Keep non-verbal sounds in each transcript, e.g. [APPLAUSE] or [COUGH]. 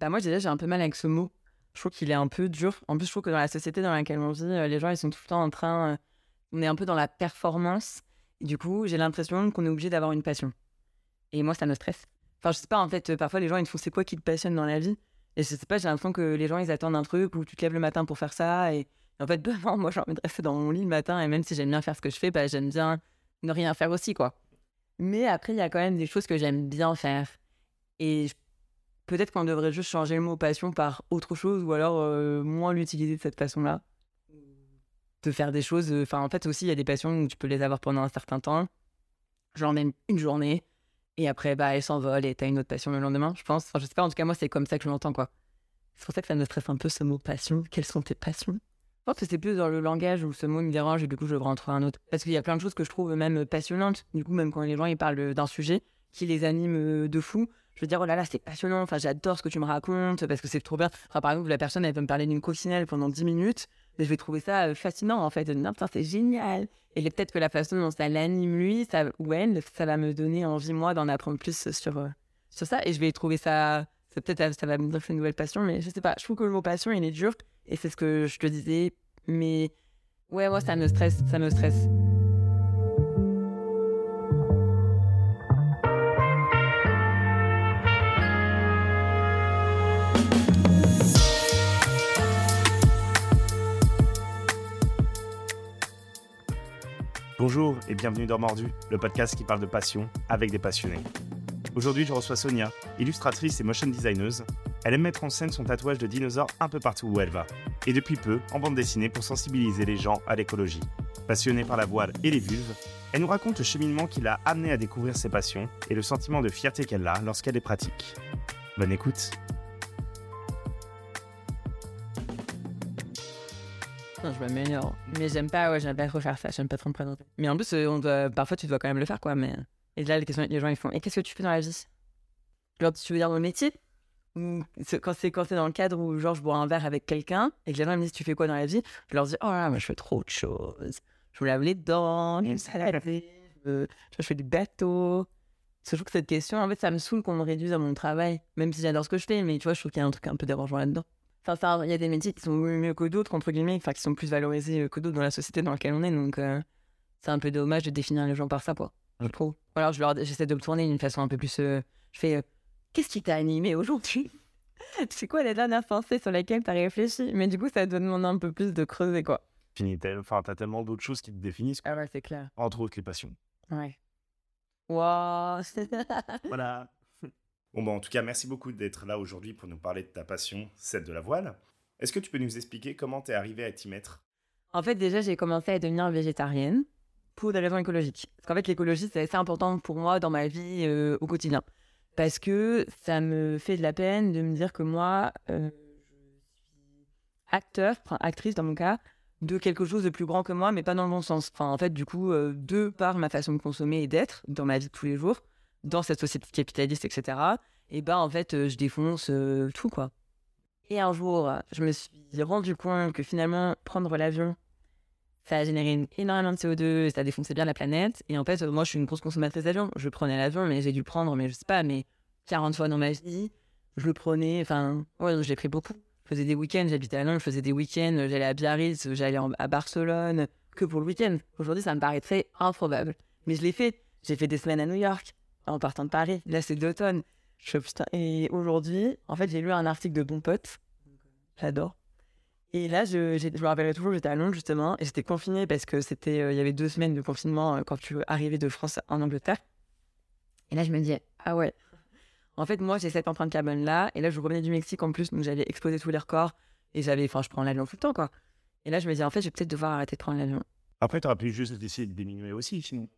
Bah moi déjà j'ai un peu mal avec ce mot. Je trouve qu'il est un peu dur. En plus je trouve que dans la société dans laquelle on vit, euh, les gens ils sont tout le temps en train, euh, on est un peu dans la performance. Du coup j'ai l'impression qu'on est obligé d'avoir une passion. Et moi ça me stresse. Enfin je sais pas en fait, parfois les gens ils te font c'est quoi qui te passionne dans la vie? Et je sais pas, j'ai l'impression que les gens ils attendent un truc où tu te lèves le matin pour faire ça. Et, en fait [LAUGHS] bah, moi j'ai envie de rester dans mon lit le matin et même si j'aime bien faire ce que je fais, bah, j'aime bien ne rien faire aussi quoi. Mais après il y a quand même des choses que j'aime bien faire. Et je- peut-être qu'on devrait juste changer le mot passion par autre chose ou alors euh, moins l'utiliser de cette façon-là. De faire des choses. euh, Enfin, en fait, aussi, il y a des passions où tu peux les avoir pendant un certain temps, genre même une journée, et après, bah, elles s'envolent et t'as une autre passion le lendemain, je pense. Enfin, je en tout cas, moi, c'est comme ça que je l'entends, quoi. C'est pour ça que ça me stresse un peu ce mot passion. Quelles sont tes passions? Je pense que c'est plus dans le langage où ce mot me dérange et du coup, je devrais en trouver un autre. Parce qu'il y a plein de choses que je trouve même passionnantes. Du coup, même quand les gens ils parlent d'un sujet qui les anime euh, de fou, je veux dire, oh là là, c'est passionnant, enfin, j'adore ce que tu me racontes, parce que c'est trop bien. Enfin, par exemple, la personne, elle peut me parler d'une coccinelle pendant 10 minutes, et je vais trouver ça euh, fascinant, en fait. Dire, putain, c'est génial. Et peut-être que la façon dont ça l'anime, lui, ça, ou elle, ça va me donner envie, moi, d'en apprendre plus sur, euh, sur ça, et je vais trouver ça. c'est Peut-être ça va me c'est une nouvelle passion, mais je sais pas. Je trouve que le mot passion, il est dur, et c'est ce que je te disais, mais ouais, moi, ça me stresse, ça me stresse. Bonjour et bienvenue dans Mordu, le podcast qui parle de passion avec des passionnés. Aujourd'hui, je reçois Sonia, illustratrice et motion designeuse. Elle aime mettre en scène son tatouage de dinosaure un peu partout où elle va, et depuis peu en bande dessinée pour sensibiliser les gens à l'écologie. Passionnée par la voile et les vulves, elle nous raconte le cheminement qui l'a amenée à découvrir ses passions et le sentiment de fierté qu'elle a lorsqu'elle les pratique. Bonne écoute Non, je m'améliore. Mais j'aime pas, ouais, j'aime pas trop faire ça, j'aime pas trop me présenter. Mais en plus, euh, on doit, parfois, tu dois quand même le faire, quoi. Mais... Et là, les, questions, les gens, ils font Et qu'est-ce que tu fais dans la vie? Genre, tu veux dire mon métier? Ou quand c'est dans le cadre où, genre, je bois un verre avec quelqu'un et que les gens me disent Tu fais quoi dans la vie? Je leur dis Oh là, moi, je fais trop de choses. Je me lave les dents, je me je, je fais du bateau. Je trouve que cette question, en fait, ça me saoule qu'on me réduise à mon travail. Même si j'adore ce que je fais, mais tu vois, je trouve qu'il y a un truc un peu dérangeant là-dedans. Enfin, il y a des métiers qui sont mieux que d'autres, entre guillemets, enfin, qui sont plus valorisés que d'autres dans la société dans laquelle on est. Donc, euh, c'est un peu dommage de définir les gens par ça, quoi. Je trouve. Ou alors, je leur- j'essaie de le tourner d'une façon un peu plus. euh, je fais euh, Qu'est-ce qui t'a animé aujourd'hui? [LAUGHS] C'est quoi les dernières pensées sur lesquelles t'as réfléchi? Mais du coup, ça doit demander un peu plus de creuser, quoi. Fini, Enfin, t'as tellement d'autres choses qui te définissent, Ah ouais, c'est clair. entre autres les passions. Ouais. Waouh [LAUGHS] Voilà. Bon, bah, en tout cas, merci beaucoup d'être là aujourd'hui pour nous parler de ta passion, celle de la voile. Est-ce que tu peux nous expliquer comment t'es arrivé à t'y mettre? En fait, déjà, j'ai commencé à devenir végétarienne pour des raisons écologiques. Parce qu'en fait, l'écologie, c'est assez important pour moi dans ma vie euh, au quotidien. Parce que ça me fait de la peine de me dire que moi, euh, je suis acteur, enfin actrice dans mon cas, de quelque chose de plus grand que moi, mais pas dans le bon sens. Enfin, en fait, du coup, euh, de par ma façon de consommer et d'être dans ma vie de tous les jours, dans cette société capitaliste, etc., et ben, en fait, euh, je défonce euh, tout, quoi. Et un jour, je me suis rendu compte que finalement, prendre l'avion, ça a généré énormément de CO2, et ça défonçait bien la planète. Et en fait, euh, moi, je suis une grosse consommatrice d'avion. Je prenais l'avion, mais j'ai dû prendre, mais je sais pas, mais 40 fois dans ma vie. Je le prenais, enfin, ouais, je l'ai pris beaucoup. Je faisais des week-ends, j'habitais à Londres, je faisais des week-ends, j'allais à Biarritz, j'allais à Barcelone, que pour le week-end. Aujourd'hui, ça me paraîtrait improbable. Mais je l'ai fait. J'ai fait des semaines à New York, en partant de Paris. Là, c'est d'automne. Je fais, putain. Et aujourd'hui, en fait, j'ai lu un article de Bon Pote. J'adore. Et là, je, j'ai- je me rappellerai toujours, j'étais à Londres justement, et j'étais confinée parce que c'était, euh, il y avait deux semaines de confinement euh, quand tu arrivais de France en Angleterre. Et là, je me disais, ah ouais. En fait, moi, j'ai cette empreinte carbone là, et là, je revenais du Mexique en plus, donc j'avais explosé tous les records, et j'avais, enfin, je prends l'avion tout le temps, quoi. Et là, je me dis, en fait, je vais peut-être devoir arrêter de prendre l'avion. Après, t'aurais pu juste essayer de diminuer aussi, sinon.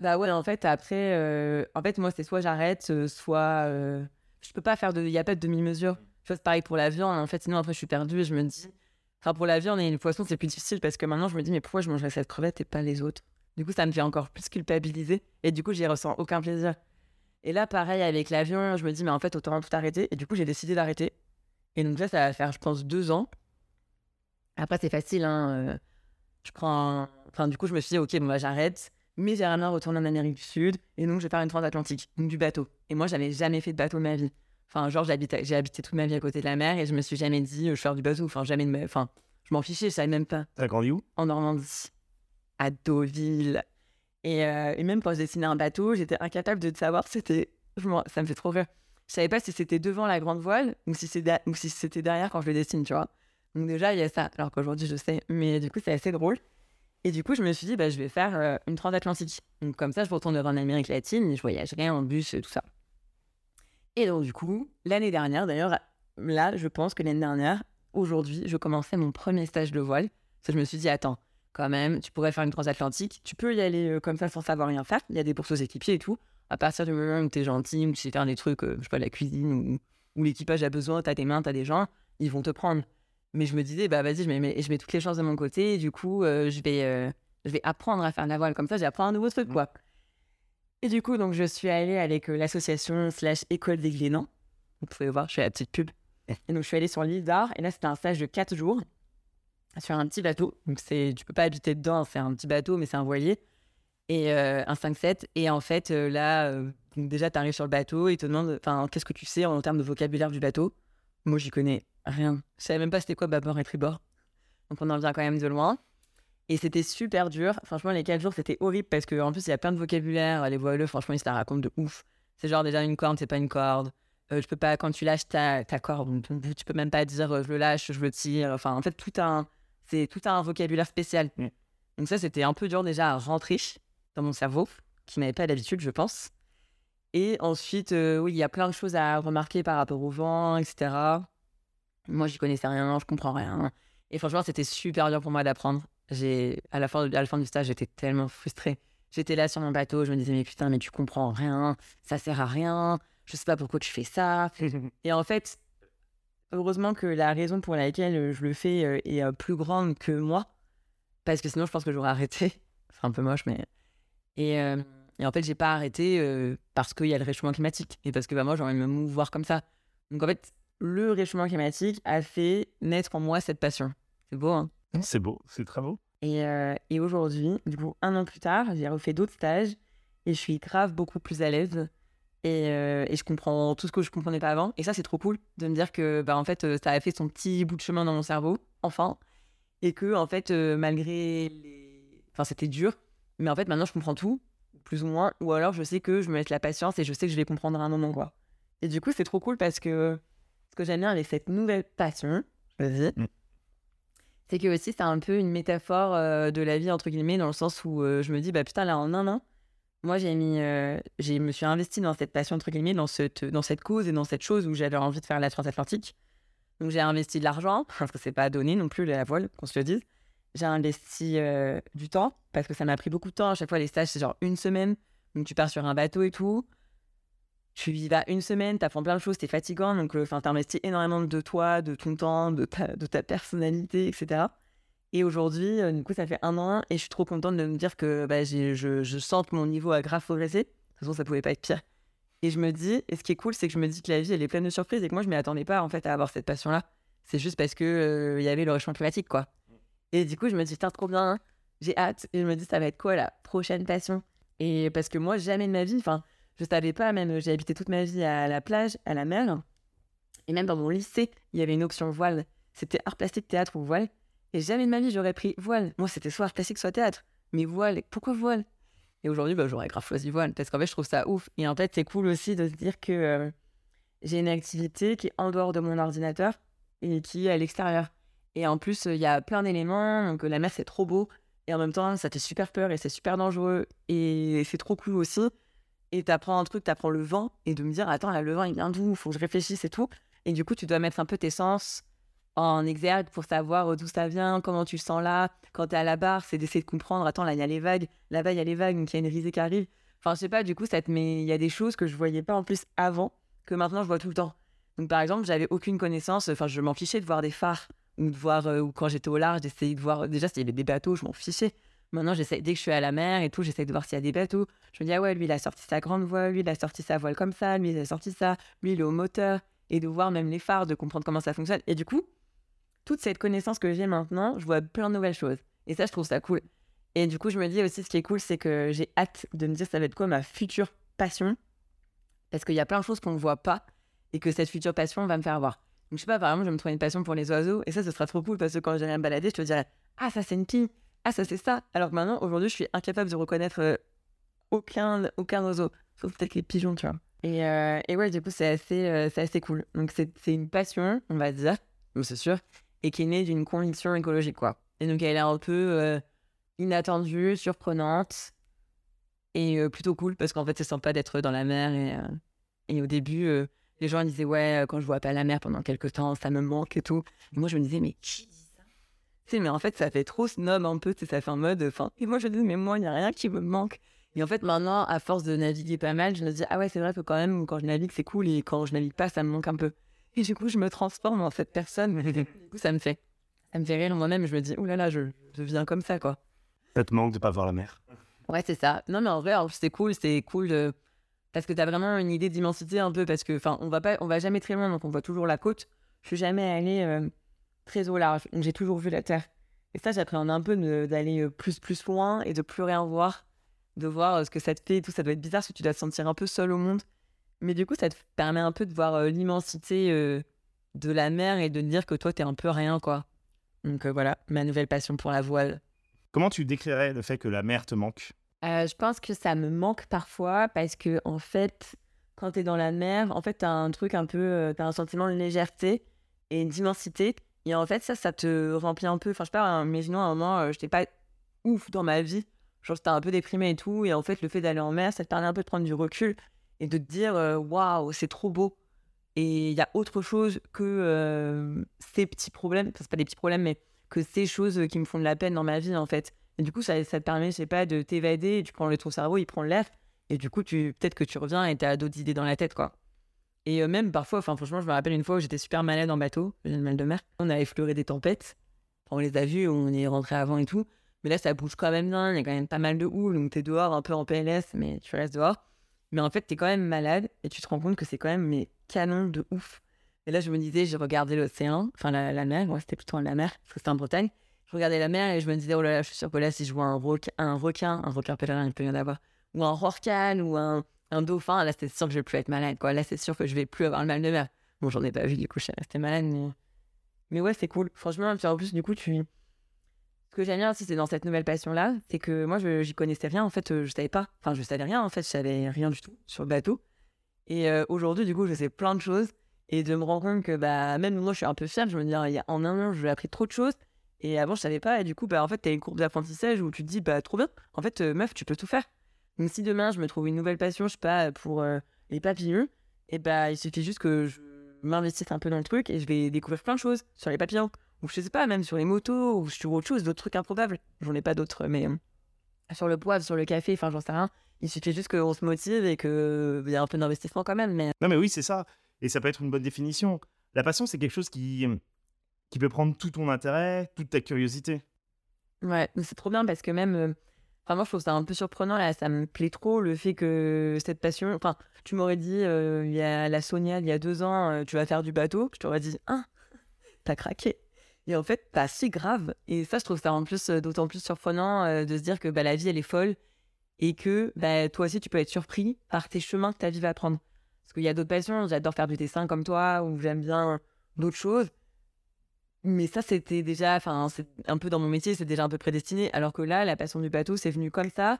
Bah ouais, en fait, après, euh, en fait, moi, c'est soit j'arrête, euh, soit euh, je peux pas faire de, il y a pas de demi-mesure. Tu vois, c'est pareil pour la viande. En fait, sinon après, je suis perdue et je me dis, enfin, pour la viande et le poisson, c'est plus difficile parce que maintenant, je me dis, mais pourquoi je mangerais cette crevette et pas les autres? Du coup, ça me fait encore plus culpabiliser et du coup, j'y ressens aucun plaisir. Et là, pareil avec l'avion, je me dis, mais en fait, autant tout arrêter. Et du coup, j'ai décidé d'arrêter. Et donc là, ça va faire, je pense, deux ans. Après, c'est facile, hein. euh, je prends, enfin, du coup, je me suis dit, ok, bon, bah, j'arrête mais j'aimerais bien retourner en Amérique du Sud et donc je vais faire une transatlantique, donc du bateau. Et moi, j'avais jamais fait de bateau de ma vie. Enfin, genre, j'ai habité toute ma vie à côté de la mer et je me suis jamais dit, euh, je vais faire du bateau. Enfin, jamais de ma... Enfin, je m'en fichais, je savais même pas. T'as grandi où? En Normandie, à Deauville. Et, euh, et même quand je dessinais un bateau, j'étais incapable de savoir si c'était. Ça me fait trop rire. Je savais pas si c'était devant la grande voile ou si ou si c'était derrière quand je le dessine, tu vois. Donc déjà, il y a ça. Alors qu'aujourd'hui, je sais. Mais du coup, c'est assez drôle. Et du coup, je me suis dit, bah, je vais faire euh, une transatlantique. Donc comme ça, je retournerai en Amérique latine je voyagerai en bus et tout ça. Et donc du coup, l'année dernière, d'ailleurs, là, je pense que l'année dernière, aujourd'hui, je commençais mon premier stage de voile. Parce je me suis dit, attends, quand même, tu pourrais faire une transatlantique. Tu peux y aller euh, comme ça sans savoir rien faire. Il y a des bourses aux équipiers et tout. À partir du moment où t'es gentil, où tu sais faire des trucs, euh, je sais pas, la cuisine, ou l'équipage a besoin, t'as tes mains, t'as des gens, ils vont te prendre. Mais je me disais, bah vas-y, je mets, mes- je mets toutes les chances de mon côté. Et du coup, euh, je, vais, euh, je vais apprendre à faire la voile. Comme ça, j'apprends un nouveau truc, quoi. Et du coup, donc, je suis allée avec euh, l'association slash école des Glénans. Vous pouvez voir, je fais la petite pub. Et donc, je suis allée sur l'île d'Ar. Et là, c'était un stage de 4 jours sur un petit bateau. Donc, c'est, tu peux pas habiter dedans, c'est un petit bateau, mais c'est un voilier. Et un 5-7. Et en fait, là, donc déjà, tu arrives sur le bateau et ils te demandent enfin, qu'est-ce que tu sais en termes de vocabulaire du bateau? Moi, j'y connais rien. Je savais même pas c'était quoi bâbord et tribord. Donc, on en vient quand même de loin. Et c'était super dur. Franchement, les 4 jours, c'était horrible parce qu'en plus, il y a plein de vocabulaire. Les voileux, franchement, ils se la racontent de ouf. C'est genre déjà une corde, c'est pas une corde. Euh, je peux pas, quand tu lâches ta, ta corde, tu peux même pas dire euh, je le lâche, je le tire. Enfin, en fait, tout un, c'est tout un vocabulaire spécial. Mm. Donc, ça, c'était un peu dur déjà à rentrer dans mon cerveau, qui n'avait pas l'habitude, je pense. Et ensuite, euh, oui, il y a plein de choses à remarquer par rapport au vent, etc. Moi, j'y connaissais rien, je comprends rien. Et franchement, c'était super dur pour moi d'apprendre. J'ai, à la fin, à la fin du stage, j'étais tellement frustrée. J'étais là sur mon bateau, je me disais, mais putain, mais tu comprends rien, ça sert à rien, je sais pas pourquoi tu fais ça. [LAUGHS] Et en fait, heureusement que la raison pour laquelle je le fais est plus grande que moi, parce que sinon, je pense que j'aurais arrêté. [LAUGHS] C'est un peu moche, mais. Et, euh, et en fait, j'ai pas arrêté euh, parce qu'il y a le réchauffement climatique et parce que bah, moi, j'ai envie de me mouvoir comme ça. Donc en fait, le réchauffement climatique a fait naître en moi cette passion. C'est beau, hein C'est beau, c'est très beau. et, euh, et aujourd'hui, du coup, un an plus tard, j'ai refait d'autres stages et je suis grave beaucoup plus à l'aise. Et, euh, et je comprends tout ce que je comprenais pas avant. Et ça, c'est trop cool de me dire que, bah, en fait, ça a fait son petit bout de chemin dans mon cerveau, enfin. Et que, en fait, malgré les. Enfin, c'était dur, mais en fait, maintenant, je comprends tout, plus ou moins. Ou alors, je sais que je me laisse la patience et je sais que je vais comprendre à un moment, quoi. Et du coup, c'est trop cool parce que ce que j'aime bien avec cette nouvelle passion, Mm. c'est que aussi c'est un peu une métaphore euh, de la vie entre guillemets dans le sens où euh, je me dis bah putain là en un an moi j'ai mis euh, j'ai me suis investi dans cette passion entre guillemets dans cette dans cette cause et dans cette chose où j'avais envie de faire la transatlantique donc j'ai investi de l'argent [LAUGHS] parce que c'est pas donné non plus la voile qu'on se le dise j'ai investi euh, du temps parce que ça m'a pris beaucoup de temps à chaque fois les stages c'est genre une semaine donc tu pars sur un bateau et tout tu y vas une semaine, t'apprends plein de choses, t'es fatigant, donc euh, enfin t'investis énormément de toi, de ton temps, de ta, de ta personnalité, etc. Et aujourd'hui, euh, du coup, ça fait un an et je suis trop contente de me dire que bah, je, je sens que mon niveau a grave progressé. De toute façon, ça pouvait pas être pire. Et je me dis, et ce qui est cool, c'est que je me dis que la vie, elle est pleine de surprises et que moi, je m'y attendais pas en fait à avoir cette passion-là. C'est juste parce que euh, il y avait le réchauffement climatique, quoi. Et du coup, je me dis, putain, trop bien, hein. j'ai hâte. Et je me dis, ça va être quoi la prochaine passion? Et parce que moi, jamais de ma vie, enfin, je savais pas, même, j'ai habité toute ma vie à la plage, à la mer. Et même dans mon lycée, il y avait une option voile. C'était art plastique, théâtre ou voile. Et jamais de ma vie, j'aurais pris voile. Moi, c'était soit art plastique, soit théâtre. Mais voile, pourquoi voile? Et aujourd'hui, bah, j'aurais grave choisi voile. Parce qu'en fait, je trouve ça ouf. Et en fait, c'est cool aussi de se dire que euh, j'ai une activité qui est en dehors de mon ordinateur et qui est à l'extérieur. Et en plus, il y a plein d'éléments. Donc, euh, la mer, c'est trop beau. Et en même temps, ça fait super peur et c'est super dangereux. Et c'est trop cool aussi. Et t'apprends un truc, t'apprends le vent. Et de me dire, attends, là, le vent, il vient d'où? Faut que je réfléchisse et tout. Et du coup, tu dois mettre un peu tes sens en exergue pour savoir d'où ça vient, comment tu sens là. Quand t'es à la barre, c'est d'essayer de comprendre, attends, là, il y a les vagues. Là-bas, il y a les vagues, donc il y a une risée qui arrive. Enfin, je sais pas, du coup, ça te met... il y a des choses que je voyais pas en plus avant, que maintenant, je vois tout le temps. Donc, par exemple, j'avais aucune connaissance, enfin, je m'en fichais de voir des phares, ou de voir, euh, ou quand j'étais au large, d'essayer de voir, déjà, s'il y avait des bateaux, je m'en fichais. Maintenant, j'essaie, dès que je suis à la mer et tout, j'essaie de voir s'il y a des bateaux. Je me dis, ah ouais, lui, il a sorti sa grande voile, lui, il a sorti sa voile comme ça, lui, il a sorti ça, lui, il est au moteur. Et de voir même les phares, de comprendre comment ça fonctionne. Et du coup, toute cette connaissance que j'ai maintenant, je vois plein de nouvelles choses. Et ça, je trouve ça cool. Et du coup, je me dis aussi, ce qui est cool, c'est que j'ai hâte de me dire ça va être quoi ma future passion? Parce qu'il y a plein de choses qu'on ne voit pas. et que cette future passion va me faire voir. Donc, je sais pas, par exemple, je me trouve une passion pour les oiseaux et ça, ce sera trop cool parce que quand j'irai me balader, je te dirais Ah, ça, c'est une pie. Ah, ça, c'est ça. Alors que maintenant, aujourd'hui, je suis incapable de reconnaître euh, aucun, aucun oiseau, sauf peut-être les pigeons, tu vois. Et, euh, ouais, du coup, c'est assez, euh, assez cool. Donc, c'est une passion, on va dire, c'est sûr, et qui est née d'une conviction écologique, quoi. Et donc, elle est un peu inattendue, surprenante, et plutôt cool, parce qu'en fait, c'est sympa d'être dans la mer. Et, et au début, les gens disaient, ouais, euh, quand je vois pas la mer pendant quelques temps, ça me manque et tout. Et moi, je me disais, mais qui dit ça? Tu sais, mais en fait, ça fait trop snob un peu, tu sais, ça fait en mode, enfin. Et moi, je me disais, mais moi, il n'y a rien qui me manque. Et en fait, maintenant, à force de naviguer pas mal, je me dis, ah ouais, c'est vrai que quand même, quand je navigue, c'est cool, et quand je navigue pas, ça me manque un peu. Et du coup, je me transforme en cette personne. [LAUGHS] du coup, ça me fait. Ça me fait rire moi-même, je me dis, oulala, là là, je, je deviens comme ça, quoi. Ça te manque de pas voir la mer? Ouais, c'est ça. Non, mais en vrai, c'est cool, c'est cool de... parce que t'as vraiment une idée d'immensité un peu, parce que, enfin, on va pas, on va jamais très loin, donc on voit toujours la côte. Je suis jamais allée euh, très au large, donc j'ai toujours vu la terre. Et ça, j'appréhende un peu d'aller euh, plus, plus loin et de plus rien voir, de voir euh, ce que ça te fait et tout. Ça doit être bizarre parce que tu dois te sentir un peu seul au monde. Mais du coup, ça te permet un peu de voir euh, l'immensité de la mer et de te dire que toi, t'es un peu rien, quoi. Donc voilà, ma nouvelle passion pour la voile. Comment tu décrirais le fait que la mer te manque? Euh, je pense que ça me manque parfois parce que, en fait, quand tu es dans la mer, en fait, tu as un truc un peu. euh, t'as un sentiment de légèreté et d'immensité. Et en fait, ça, ça te remplit un peu. Enfin, je sais pas, imaginons à un moment, euh, j'étais pas ouf dans ma vie. Genre, j'étais un peu déprimée et tout. Et en fait, le fait d'aller en mer, ça te permet un peu de prendre du recul et de te dire waouh, c'est trop beau. Et il y a autre chose que ces petits problèmes. Enfin, c'est pas des petits problèmes, mais que ces choses qui me font de la peine dans ma vie, en fait. Et du coup, ça, te permet, je sais pas, de t'évader. Tu prends le ton cerveau, il prend l'air. Et du coup, tu peut-être que tu reviens et tu as d'autres idées dans la tête, quoi. Et euh, même parfois, enfin, franchement, je me rappelle une fois où j'étais super malade en bateau, j'ai le mal de mer. On a effleuré des tempêtes. On les a vues, on est rentré avant et tout. Mais là, ça bouge quand même bien. Il y a quand même pas mal de houle. Donc, t'es dehors un peu en PLS, mais tu restes dehors. Mais en fait, t'es quand même malade et tu te rends compte que c'est quand même mais canon de ouf. Et là, je me disais, j'ai regardé l'océan, enfin la, mer, ouais, c'était plutôt la mer, parce que c'était en Bretagne. Je regardais la mer et je me disais, oh là là, je suis sûre que là, si je vois un, requin, un requin, un pèlerin, il peut y en avoir, ou un rorcan, ou un, dauphin, là, c'est sûr que je vais plus être malade, quoi. Là, c'est sûr que je vais plus avoir le mal de mer. Bon, j'en ai pas vu, du coup, je suis restée malade, mais. Mais ouais, c'est cool. Franchement, en plus, du coup, tu. Ce que j'aime bien aussi, c'est dans cette nouvelle passion-là, c'est que moi, je j'y connaissais rien. En fait, euh, je savais pas. Enfin, je savais rien, en fait, je savais rien du tout sur le bateau. Et euh, aujourd'hui, du coup, je sais plein de choses. Et de me rendre compte que, bah, même moi, je suis un peu fière. Je me dis, il y a, en un an, j'ai appris trop de choses. Et avant, je savais pas. Et du coup, bah, en fait, t'as une courbe d'apprentissage où tu te dis, bah, trop bien. En fait, euh, meuf, tu peux tout faire. Donc, si demain, je me trouve une nouvelle passion, je sais pas, pour euh, les papillons, et bah, il suffit juste que je m'investisse un peu dans le truc et je vais découvrir plein de choses sur les papillons. Ou je sais pas, même sur les motos, ou sur autre chose, d'autres trucs improbables. J'en ai pas d'autres, mais euh, sur le poivre, sur le café, enfin, j'en sais rien. Il suffit juste qu'on se motive et qu'il y a un peu d'investissement quand même. Mais Non, mais oui, c'est ça. Et ça peut être une bonne définition. La passion, c'est quelque chose qui, qui peut prendre tout ton intérêt, toute ta curiosité. Ouais, c'est trop bien parce que même. euh, Enfin, moi, je trouve ça un peu surprenant. Là, ça me plaît trop le fait que cette passion. Enfin, tu m'aurais dit, euh, il y a la Sonia, il y a deux ans, euh, tu vas faire du bateau. Je t'aurais dit, ah, [LAUGHS] t'as craqué. Et en fait, pas si grave. Et ça, je trouve ça en plus euh, d'autant plus surprenant de se dire que bah, la vie, elle est folle et que bah, toi aussi, tu peux être surpris par tes chemins que ta vie va prendre. Parce qu'il y a d'autres passions. J'adore faire du dessin comme toi ou j'aime bien d'autres choses. Mais ça, c'était déjà, enfin, c'est un peu dans mon métier, c'est déjà un peu prédestiné. Alors que là, la passion du bateau, c'est venu comme ça.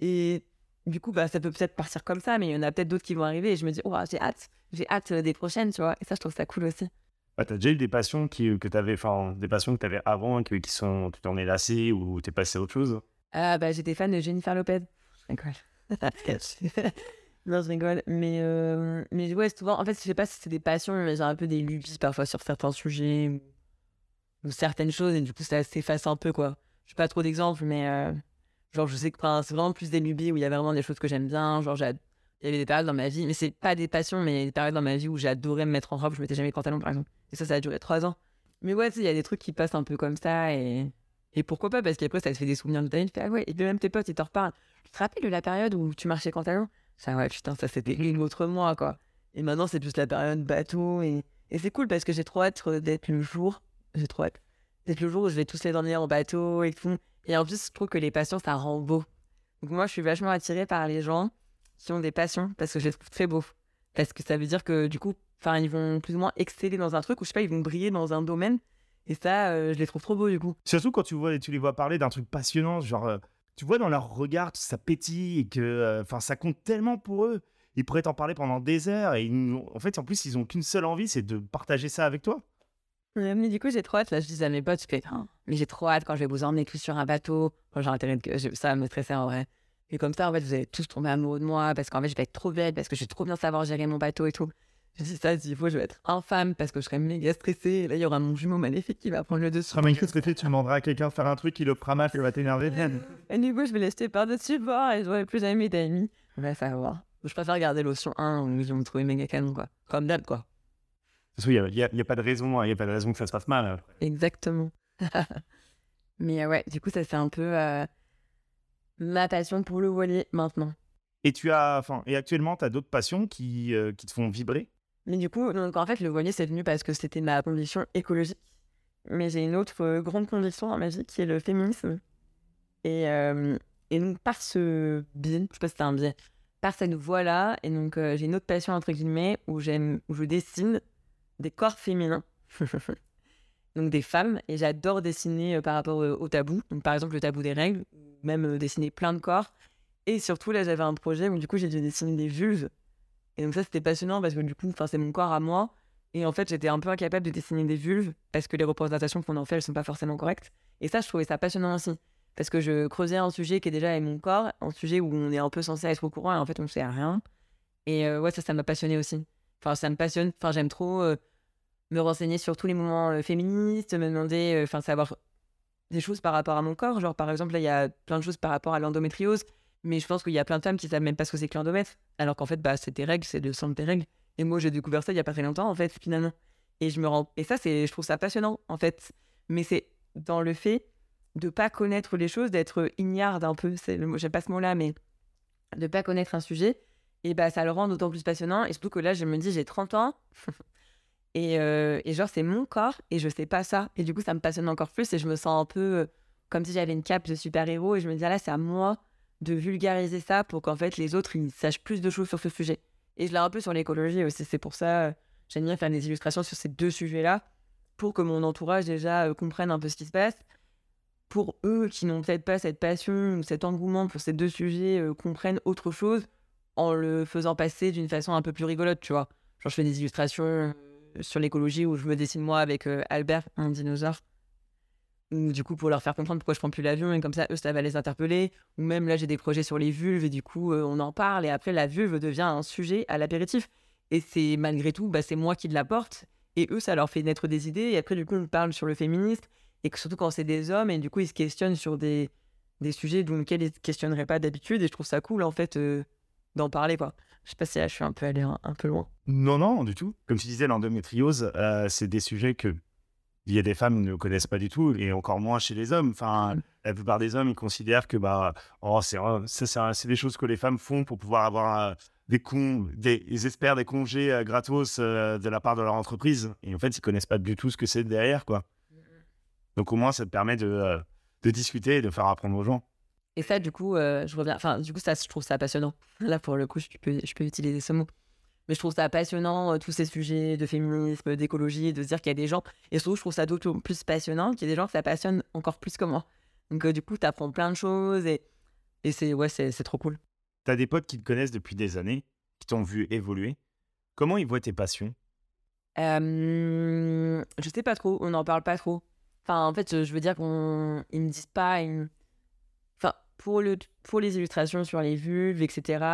Et du coup, bah, ça peut peut-être partir comme ça, mais il y en a peut-être d'autres qui vont arriver. Et je me dis, oh, j'ai hâte, j'ai hâte euh, des prochaines, tu vois. Et ça, je trouve ça cool aussi. Bah, t'as déjà eu des passions qui, que t'avais, enfin, des passions que t'avais avant, qui, qui sont, tu t'en es lassé ou t'es passé à autre chose? Ah, bah, j'étais fan de Jennifer Lopez. Je rigole. [LAUGHS] [LAUGHS] non, je rigole. Mais, euh, mais ouais, souvent, en fait, je sais pas si c'est des passions, mais j'ai un peu des lubies parfois sur certains sujets certaines choses. Et du coup, ça s'efface un peu, quoi. Je pas trop d'exemples, mais euh, genre, je sais que c'est vraiment plus des lubies où il y a vraiment des choses que j'aime bien. Genre, j'ai- il y avait des périodes dans ma vie, mais c'est pas des passions, mais des périodes dans ma vie où j'adorais me mettre en robe. Je mettais jamais de pantalon, par exemple. Et ça, ça a duré trois ans. Mais ouais, il y a des trucs qui passent un peu comme ça et. Et pourquoi pas? Parce qu'après, ça te fait des souvenirs de ta vie. Tu fais, ah ouais, et même tes potes, ils te reparlent. Tu te rappelles de la période où tu marchais pantalon? Ça, ouais, putain, ça c'était une autre mois, quoi. Et maintenant, c'est plus la période bateau. Et, et c'est cool parce que j'ai trop hâte euh, d'être le jour. J'ai trop hâte. D'être le jour où je vais tous les dormir en bateau et tout. Et en plus, je trouve que les passions, ça rend beau. Donc moi, je suis vachement attirée par les gens qui ont des passions parce que je les trouve très beaux. Parce que ça veut dire que du coup, Enfin, ils vont plus ou moins exceller dans un truc ou je sais pas, ils vont briller dans un domaine. Et ça, euh, je les trouve trop beaux du coup. Surtout quand tu, vois, tu les vois parler d'un truc passionnant, genre, euh, tu vois dans leur regard, ça pétille et que euh, enfin ça compte tellement pour eux. Ils pourraient t'en parler pendant des heures et ils, en fait, en plus, ils ont qu'une seule envie, c'est de partager ça avec toi. Mais du coup, j'ai trop hâte. Là, je dis à mes potes, je fais, Oh, mais j'ai trop hâte quand je vais vous emmener tous sur un bateau. Quand j'ai intérêt de... Ça me stresser en vrai. Et comme ça, en fait, vous allez tous tomber amoureux de moi parce qu'en fait, je vais être trop belle, parce que je vais trop bien savoir gérer mon bateau et tout. Je dis ça, s'il faut, je vais être infâme parce que je serai méga stressée. Et là, il y aura mon jumeau maléfique qui va prendre le dessus. Ah, mais qu'est-ce que tu demanderas à quelqu'un de faire un truc qui le fera mal, il va t'énerver. [LAUGHS] Et du coup, je vais l'acheter par-dessus bord et je n'aurai plus jamais d'amis. On va savoir. Je préfère garder l'option 1 où ils vont me trouver méga canon, quoi. Comme d'hab, quoi. Parce qu'il n'y a, pas de raison, il y a pas de raison que ça se passe mal. Exactement. [LAUGHS] Mais euh, ouais, du coup, ça c'est un peu euh, ma passion pour le voilier maintenant. Et tu as, enfin, et actuellement, tu as d'autres passions qui, euh, qui te font vibrer? Mais du coup, donc, en fait, le voilier, c'est venu parce que c'était ma condition écologique. Mais j'ai une autre grande condition dans ma vie qui est le féminisme. Et, et donc, par ce biais, je sais pas si c'est un biais, par cette voie-là, et donc j'ai une autre passion, entre guillemets, où, où je dessine des corps féminins. [LAUGHS] donc des femmes, et j'adore dessiner par rapport au tabou. Donc, par exemple, le tabou des règles, même dessiner plein de corps. Et surtout, là, j'avais un projet où du coup, j'ai dû dessiner des vulves. Et donc ça, c'était passionnant parce que du coup, c'est mon corps à moi. Et en fait, j'étais un peu incapable de dessiner des vulves parce que les représentations qu'on en fait, elles sont pas forcément correctes. Et ça, je trouvais ça passionnant aussi. Parce que je creusais un sujet qui est déjà avec mon corps, un sujet où on est un peu censé être au courant et en fait, on ne sait rien. Et ouais, ça, ça m'a passionné aussi. Enfin, ça me passionne. Enfin, j'aime trop me renseigner sur tous les moments féministes, me demander, enfin, savoir des choses par rapport à mon corps. Genre, par exemple, là, il y a plein de choses par rapport à l'endométriose. Mais je pense qu'il y a plein de femmes qui savent même pas ce que c'est que l'endomètre. Alors qu'en fait, bah, c'est tes règles, c'est le sang de tes règles. Et moi, j'ai découvert ça il y a pas très longtemps, en fait, finalement. Et je me rends... Et ça, c'est, je trouve ça passionnant, en fait. Mais c'est dans le fait de pas connaître les choses, d'être ignare un peu. C'est. J'aime pas ce mot-là, mais de pas connaître un sujet. Et bah, ça le rend d'autant plus passionnant. Et surtout que là, je me dis, j'ai 30 ans. [LAUGHS] et, euh... et, genre, c'est mon corps et je sais pas ça. Et du coup, ça me passionne encore plus et je me sens un peu comme si j'avais une cape de super-héros. Et je me dis, ah, là, c'est à moi de vulgariser ça pour qu'en fait les autres ils sachent plus de choses sur ce sujet. Et je l'ai un peu sur l'écologie aussi, c'est pour ça j'aime bien faire des illustrations sur ces deux sujets-là pour que mon entourage déjà comprenne un peu ce qui se passe. Pour eux qui n'ont peut-être pas cette passion ou cet engouement pour ces deux sujets, comprennent autre chose en le faisant passer d'une façon un peu plus rigolote, tu vois. Genre je fais des illustrations sur l'écologie où je me dessine moi avec Albert, un dinosaure. Du coup pour leur faire comprendre pourquoi je prends plus l'avion et comme ça eux ça va les interpeller. Ou même là j'ai des projets sur les vulves et du coup euh, on en parle et après la vulve devient un sujet à l'apéritif. Et c'est malgré tout bah, c'est moi qui l'apporte et eux ça leur fait naître des idées. Et après du coup on parle sur le féminisme et que, surtout quand c'est des hommes et du coup ils se questionnent sur des, des sujets dont ils se questionneraient pas d'habitude. Et je trouve ça cool en fait euh, d'en parler quoi je sais pas si là je suis un peu allé un, peu loin non non du tout comme tu disais l'endométriose euh, c'est des sujets que il y a des femmes ne connaissent pas du tout, et encore moins chez les hommes. Enfin, la plupart des hommes, ils considèrent que bah, oh, c'est, c'est, des choses que les femmes font pour pouvoir avoir euh, des, con, des, ils espèrent des congés euh, gratos euh, de la part de leur entreprise. Et en fait, ils connaissent pas du tout ce que c'est derrière, quoi. Donc au moins, ça te permet de, de discuter et de faire apprendre aux gens. Et ça, du coup, je reviens. Enfin, du coup, ça, je trouve ça passionnant. [LAUGHS] Là, pour le coup, je peux, je peux utiliser ce mot. Mais je trouve ça passionnant, euh, tous ces sujets de féminisme, d'écologie, de se dire qu'il y a des gens. Et surtout, je trouve ça d'autant plus passionnant qu'il y a des gens que ça passionne encore plus que moi. Donc, euh, du coup, tu apprends plein de choses et, et c'est ouais, c'est trop cool. Tu as des potes qui te connaissent depuis des années, qui t'ont vu évoluer. Comment ils voient tes passions? Euh, Je sais pas trop, on n'en parle pas trop. Enfin, en fait, je veux dire qu'ils me disent pas. Pour, le, pour les illustrations sur les vulves, etc.,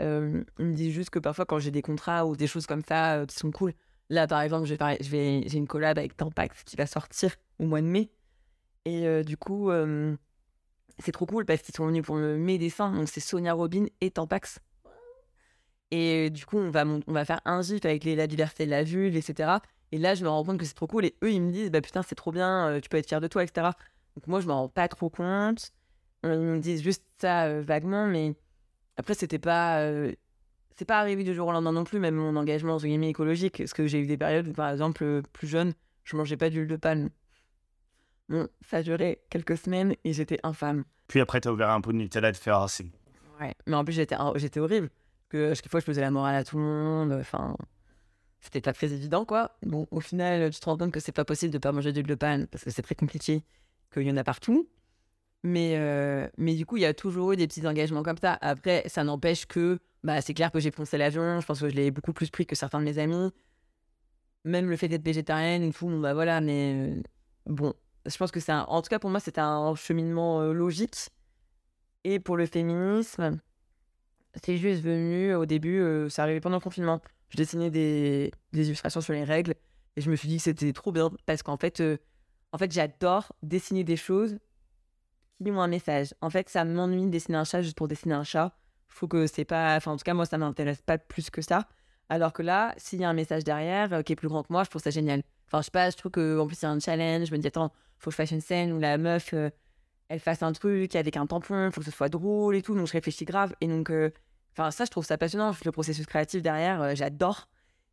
euh, il me dit juste que parfois, quand j'ai des contrats ou des choses comme ça euh, qui sont cool, là, par exemple, j'ai une collab avec Tampax qui va sortir au mois de mai. Et euh, du coup, c'est trop cool parce qu'ils sont venus pour mes dessins. Donc, c'est Sonia Robin et Tampax. Et du coup, on va, on va faire un gif avec les, la diversité de la vulve, etc. Et là, je me rends compte que c'est trop cool. Et eux, ils me disent, bah putain, c'est trop bien, tu peux être fier de toi, etc. Donc, moi, je me rends pas trop compte. Me disent juste ça euh, vaguement, mais après, c'était pas. Euh, c'est pas arrivé du jour au lendemain non plus, même mon engagement entre guillemets écologique. Parce que j'ai eu des périodes où, par exemple, euh, plus jeune, je mangeais pas d'huile de palme. Bon, ça duré quelques semaines et j'étais infâme. Puis après, t'as ouvert un pot de Nutella de faire assez. Ouais, mais en plus, j'étais, j'étais horrible. Que chaque fois, je faisais la morale à tout le monde. Enfin, c'était pas très évident, quoi. Bon, au final, tu te rends compte que c'est pas possible de pas manger du de panne parce que c'est très compliqué, qu'il y en a partout. Mais, euh, mais du coup, il y a toujours eu des petits engagements comme ça. Après, ça n'empêche que bah, c'est clair que j'ai foncé l'avion. Je pense que je l'ai beaucoup plus pris que certains de mes amis. Même le fait d'être végétarienne, une fois, bah voilà, mais euh, bon, je pense que c'est en tout cas pour moi, c'était un cheminement euh, logique. Et pour le féminisme, c'est juste venu au début, ça arrivait pendant le confinement. Je dessinais des, des, illustrations sur les règles et je me suis dit que c'était trop bien parce qu'en fait, en fait j'adore dessiner des choses ont un message. En fait, ça m'ennuie de dessiner un chat juste pour dessiner un chat. Faut que c'est pas. Enfin, en tout cas, moi, ça m'intéresse pas plus que ça. Alors que là, s'il y a un message derrière euh, qui est plus grand que moi, je trouve ça génial. Enfin, je sais pas, je trouve qu'en plus, a un challenge. Je me dis, attends, faut que je fasse une scène où la meuf, euh, elle fasse un truc avec un tampon, faut que ce soit drôle et tout. Donc, je réfléchis grave. Et donc, euh, enfin, ça, je trouve ça passionnant. Le processus créatif derrière, j'adore.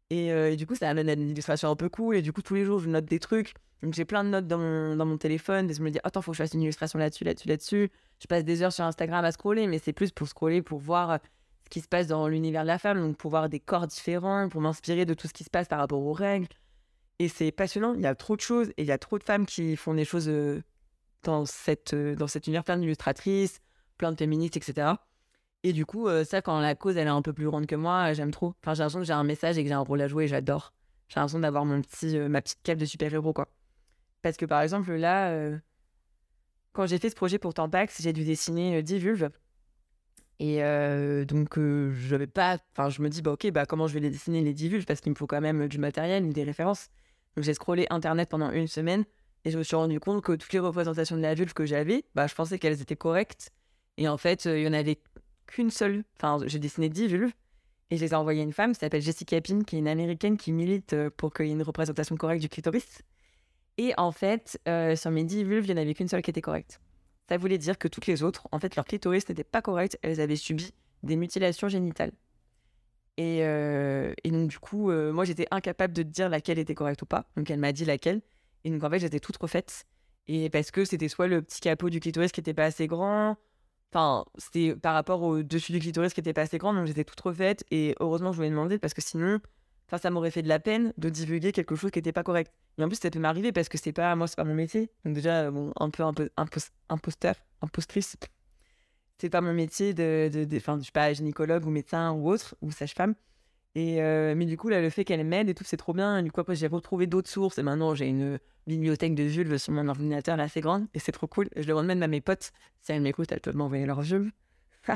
Et, du coup, ça à une illustration un peu cool. Et du coup, tous les jours, je note des trucs. J'ai plein de notes dans mon, téléphone et je me dis, attends, faut que je fasse une illustration là-dessus, là-dessus, là-dessus. Je passe des heures sur Instagram à scroller, mais c'est plus pour scroller, pour voir euh, ce qui se passe dans l'univers de la femme, donc pour voir des corps différents, pour m'inspirer de tout ce qui se passe par rapport aux règles. Et c'est passionnant, il y a trop de choses et il y a trop de femmes qui font des choses euh, dans, cette, euh, dans cet univers plein d'illustratrices, plein de féministes, etc. Et du coup, ça, quand la cause elle est un peu plus grande que moi, j'aime trop. Enfin, j'ai l'impression que j'ai un message et que j'ai un rôle à jouer et j'adore. J'ai l'impression d'avoir mon petit, ma petite cape de super-héros, quoi. Parce que par exemple, là, euh, quand j'ai fait ce projet pour Tampax, j'ai dû dessiner 10 euh, vulves. Et euh, donc, je n'avais pas. Enfin, je me dis, bah, ok, bah, comment je vais les dessiner les 10 vulves? Parce qu'il me faut quand même du matériel des références. Donc, j'ai scrollé Internet pendant une semaine et je me suis rendu compte que toutes les représentations de la vulve que j'avais, bah, je pensais qu'elles étaient correctes. Et en fait, il y en avait qu'une seule. Enfin, j'ai dessiné 10 vulves et je les ai envoyées à une femme qui s'appelle Jessica Pin, qui est une américaine qui milite pour qu'il y ait une représentation correcte du clitoris. Et en fait, euh, sur mes 10 vulves, il n'y en avait qu'une seule qui était correcte. Ça voulait dire que toutes les autres, en fait, leur clitoris n'était pas correct, elles avaient subi des mutilations génitales. Et, euh, donc, du coup, euh, moi, j'étais incapable de dire laquelle était correcte ou pas. Donc, elle m'a dit laquelle. Et donc, en fait, j'étais toute refaite. Et parce que c'était soit le petit capot du clitoris qui n'était pas assez grand, enfin, c'était par rapport au dessus du clitoris qui n'était pas assez grand, donc j'étais toute refaite. Et heureusement, je lui ai demandé parce que sinon, ça m'aurait fait de la peine de divulguer quelque chose qui n'était pas correct. Et en plus, ça peut m'arriver parce que c'est pas moi, c'est pas mon métier. Donc déjà, bon, un peu, un peu imposteur, impostrice. C'est pas mon métier de, de, enfin, je suis pas gynécologue ou médecin ou autre ou sage-femme. Et euh, mais du coup, là, le fait qu'elle m'aide et tout, c'est trop bien. Du coup, après, j'ai retrouvé d'autres sources. Et maintenant, j'ai une bibliothèque de vulves sur mon ordinateur assez grande. Et c'est trop cool. Je le rends même à mes potes. Si elles m'écoutent, elles peuvent m'envoyer leurs vulves. [LAUGHS]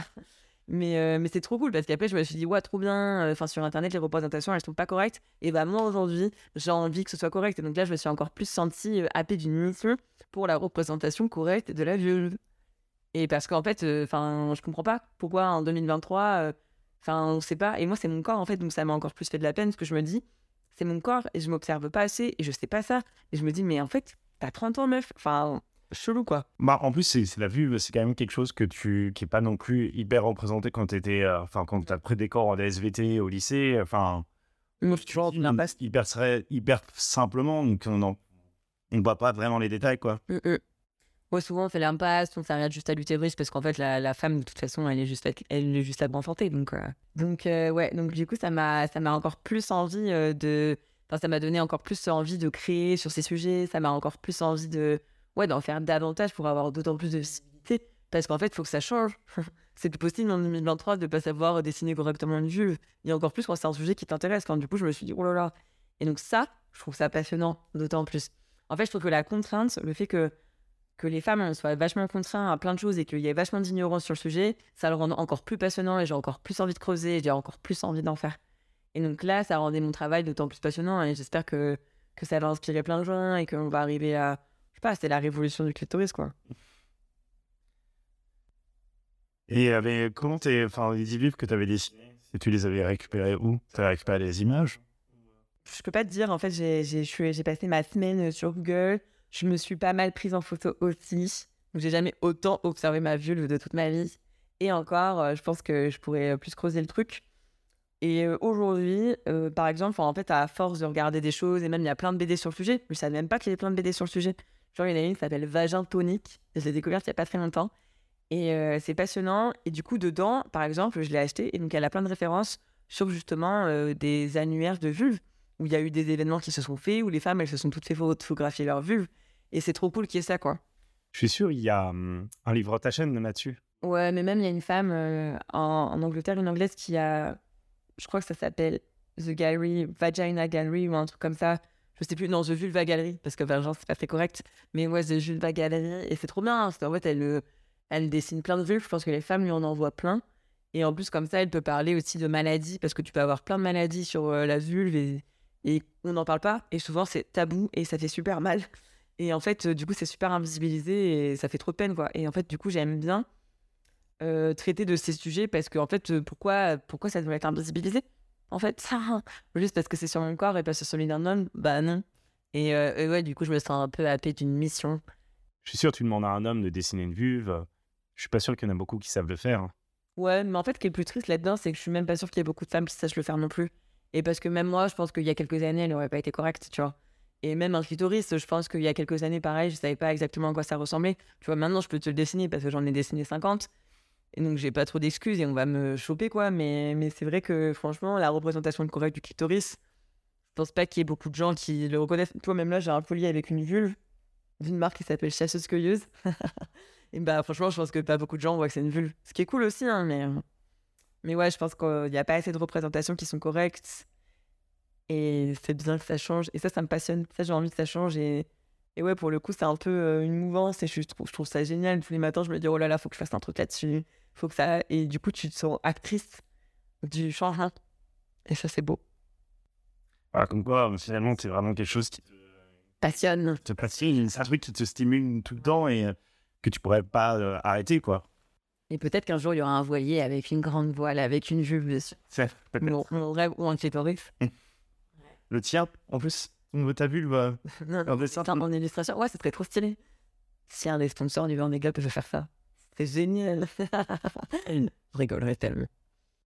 Mais, euh, mais c'est trop cool parce qu'après, je me suis dit, ouais, trop bien. Enfin, sur Internet, les représentations, elles sont pas correctes. Et bah, moi, aujourd'hui, j'ai envie que ce soit correct. Et donc là, je me suis encore plus sentie euh, happée d'une mission pour la représentation correcte de la vulve. Et parce qu'en fait, euh, enfin, je comprends pas pourquoi en 2023, enfin, on sait pas. Et moi, c'est mon corps, en fait, donc ça m'a encore plus fait de la peine parce que je me dis, c'est mon corps et je m'observe pas assez et je sais pas ça. Et je me dis, mais en fait, t'as 30 ans, meuf. Enfin, chelou quoi. Bah, en plus, c'est la vue, c'est quand même quelque chose que tu, qui est pas non plus hyper représenté quand tu étais, euh, enfin, quand tu as pris des corps en DSVT au lycée. Enfin, toujours l'impasse. Hyper, hyper simplement, donc on ne voit pas vraiment les détails quoi. Mm, mm. souvent on fait l'impasse, on s'arrête juste à l'utérus parce qu'en fait la, la, femme de toute façon elle est juste, elle est juste à enfanter donc euh. donc euh, ouais donc du coup ça m'a encore plus envie de, enfin ça m'a donné encore plus envie de créer sur ces sujets, ça m'a encore plus envie de ouais, d'en faire davantage pour avoir d'autant plus de visibilité. Parce qu'en fait, il faut que ça change. [LAUGHS] c'est plus possible en 2023 de ne pas savoir dessiner correctement une vulve. A encore plus quand c'est un sujet qui t'intéresse. Quand du coup, je me suis dit, oh là là. Et donc, ça, je trouve ça passionnant, d'autant plus. En fait, je trouve que la contrainte, le fait que, que les femmes soient vachement contraintes à plein de choses et qu'il y ait vachement d'ignorance sur le sujet, ça le rend encore plus passionnant et j'ai encore plus envie de creuser et j'ai encore plus envie d'en faire. Et donc là, ça rendait mon travail d'autant plus passionnant et j'espère que, que ça va inspirer plein de gens et qu'on va arriver à, pas, c'était la révolution du clitoris, quoi. Et avait, comment t'es, enfin, les 10 livres que tu avais dessinés, tu les avais récupérés où? Tu as récupéré les images? Je peux pas te dire, en fait, j'ai passé ma semaine sur Google, je me suis pas mal prise en photo aussi, j'ai jamais autant observé ma vulve de toute ma vie. Et encore, euh, je pense que je pourrais plus creuser le truc. Et euh, aujourd'hui, euh, par exemple, en fait, à force de regarder des choses, et même il y a plein de BD sur le sujet, je savais même pas qu'il y avait plein de BD sur le sujet. Genre, il y en a une qui s'appelle Vagin Tonique. Je l'ai découverte il n'y a pas très longtemps. Et euh, c'est passionnant. Et du coup, dedans, par exemple, je l'ai acheté. Et donc, elle a plein de références sur justement euh, des annuaires de vulves. où il y a eu des événements qui se sont faits, où les femmes, elles se sont toutes fait photographier leur vulve. Et c'est trop cool qu'il y ait ça, quoi. Je suis sûr, il y a hum, un livre ta chaîne là-dessus. Ouais, mais même il y a une femme euh, en, en Angleterre, une anglaise qui a, je crois que ça s'appelle The Gallery, Vagina Gallery ou un truc comme ça. Je sais plus, non, The Vulva Gallery, parce que genre, c'est pas très correct. Mais ouais, The Vulva Gallery. Et c'est trop bien, parce qu'en fait, elle, euh, elle dessine plein de vulves. Je pense que les femmes lui en envoient plein. Et en plus, comme ça, elle peut parler aussi de maladies, parce que tu peux avoir plein de maladies sur euh, la vulve et, et on n'en parle pas. Et souvent, c'est tabou et ça fait super mal. Et en fait, du coup, c'est super invisibilisé et ça fait trop de peine, quoi. Et en fait, du coup, j'aime bien euh, traiter de ces sujets parce que, en fait, euh, pourquoi, pourquoi ça doit être invisibilisé En fait, ça, [LAUGHS] juste parce que c'est sur mon corps et pas sur celui d'un homme, bah non. Et, euh, et ouais, du coup, je me sens un peu happée d'une mission. Je suis sûr, tu demandes à un homme de dessiner une vulve. Je suis pas sûr qu'il y en a beaucoup qui savent le faire. hein. Ouais, mais en fait, ce qui est le plus triste là-dedans, c'est que je suis même pas sûre qu'il y ait beaucoup de femmes qui sachent le faire non plus. Et parce que même moi, je pense qu'il y a quelques années, elle n'aurait pas été correcte, tu vois. Et même un clitoris, je pense qu'il y a quelques années, pareil, je savais pas exactement à quoi ça ressemblait. Tu vois, maintenant, je peux te le dessiner parce que j'en ai dessiné 50. Et donc, j'ai pas trop d'excuses et on va me choper, quoi. Mais, mais c'est vrai que, franchement, la représentation correcte du clitoris, je pense pas qu'il y ait beaucoup de gens qui le reconnaissent. Toi, même là, j'ai un collier avec une vulve d'une marque qui s'appelle Chasseuse-Cueilleuse. [LAUGHS] et bah, franchement, je pense que pas beaucoup de gens voient que c'est une vulve. Ce qui est cool aussi, hein, mais. Mais ouais, je pense qu'il n'y a pas assez de représentations qui sont correctes. Et c'est bien que ça change. Et ça, ça me passionne. Ça, j'ai envie que ça change. Et, et ouais, pour le coup, c'est un peu euh, une mouvance. Et je trouve, je trouve ça génial. Tous les matins, je me dis, oh là là, faut que je fasse un truc là-dessus. Faut que ça. Et du coup, tu te sens actrice du changement. Et ça, c'est beau. Voilà, comme quoi, finalement, c'est vraiment quelque chose qui te, Passionne. te passionne. C'est un truc qui te stimule tout le temps et euh, que tu pourrais pas euh, arrêter, quoi. Et peut-être qu'un jour, il y aura un voilier avec une grande voile, avec une vulve dessus. C'est peut-être Mon, mon rêve ou un clitoris. [LAUGHS] le tien, en plus. T'as vu le. [LAUGHS] Non, En dessin. En illustration. Ouais, c'est très trop stylé. Si un des sponsors du Vendée Globe peut faire ça, c'est génial. [LAUGHS] je rigolerais tellement.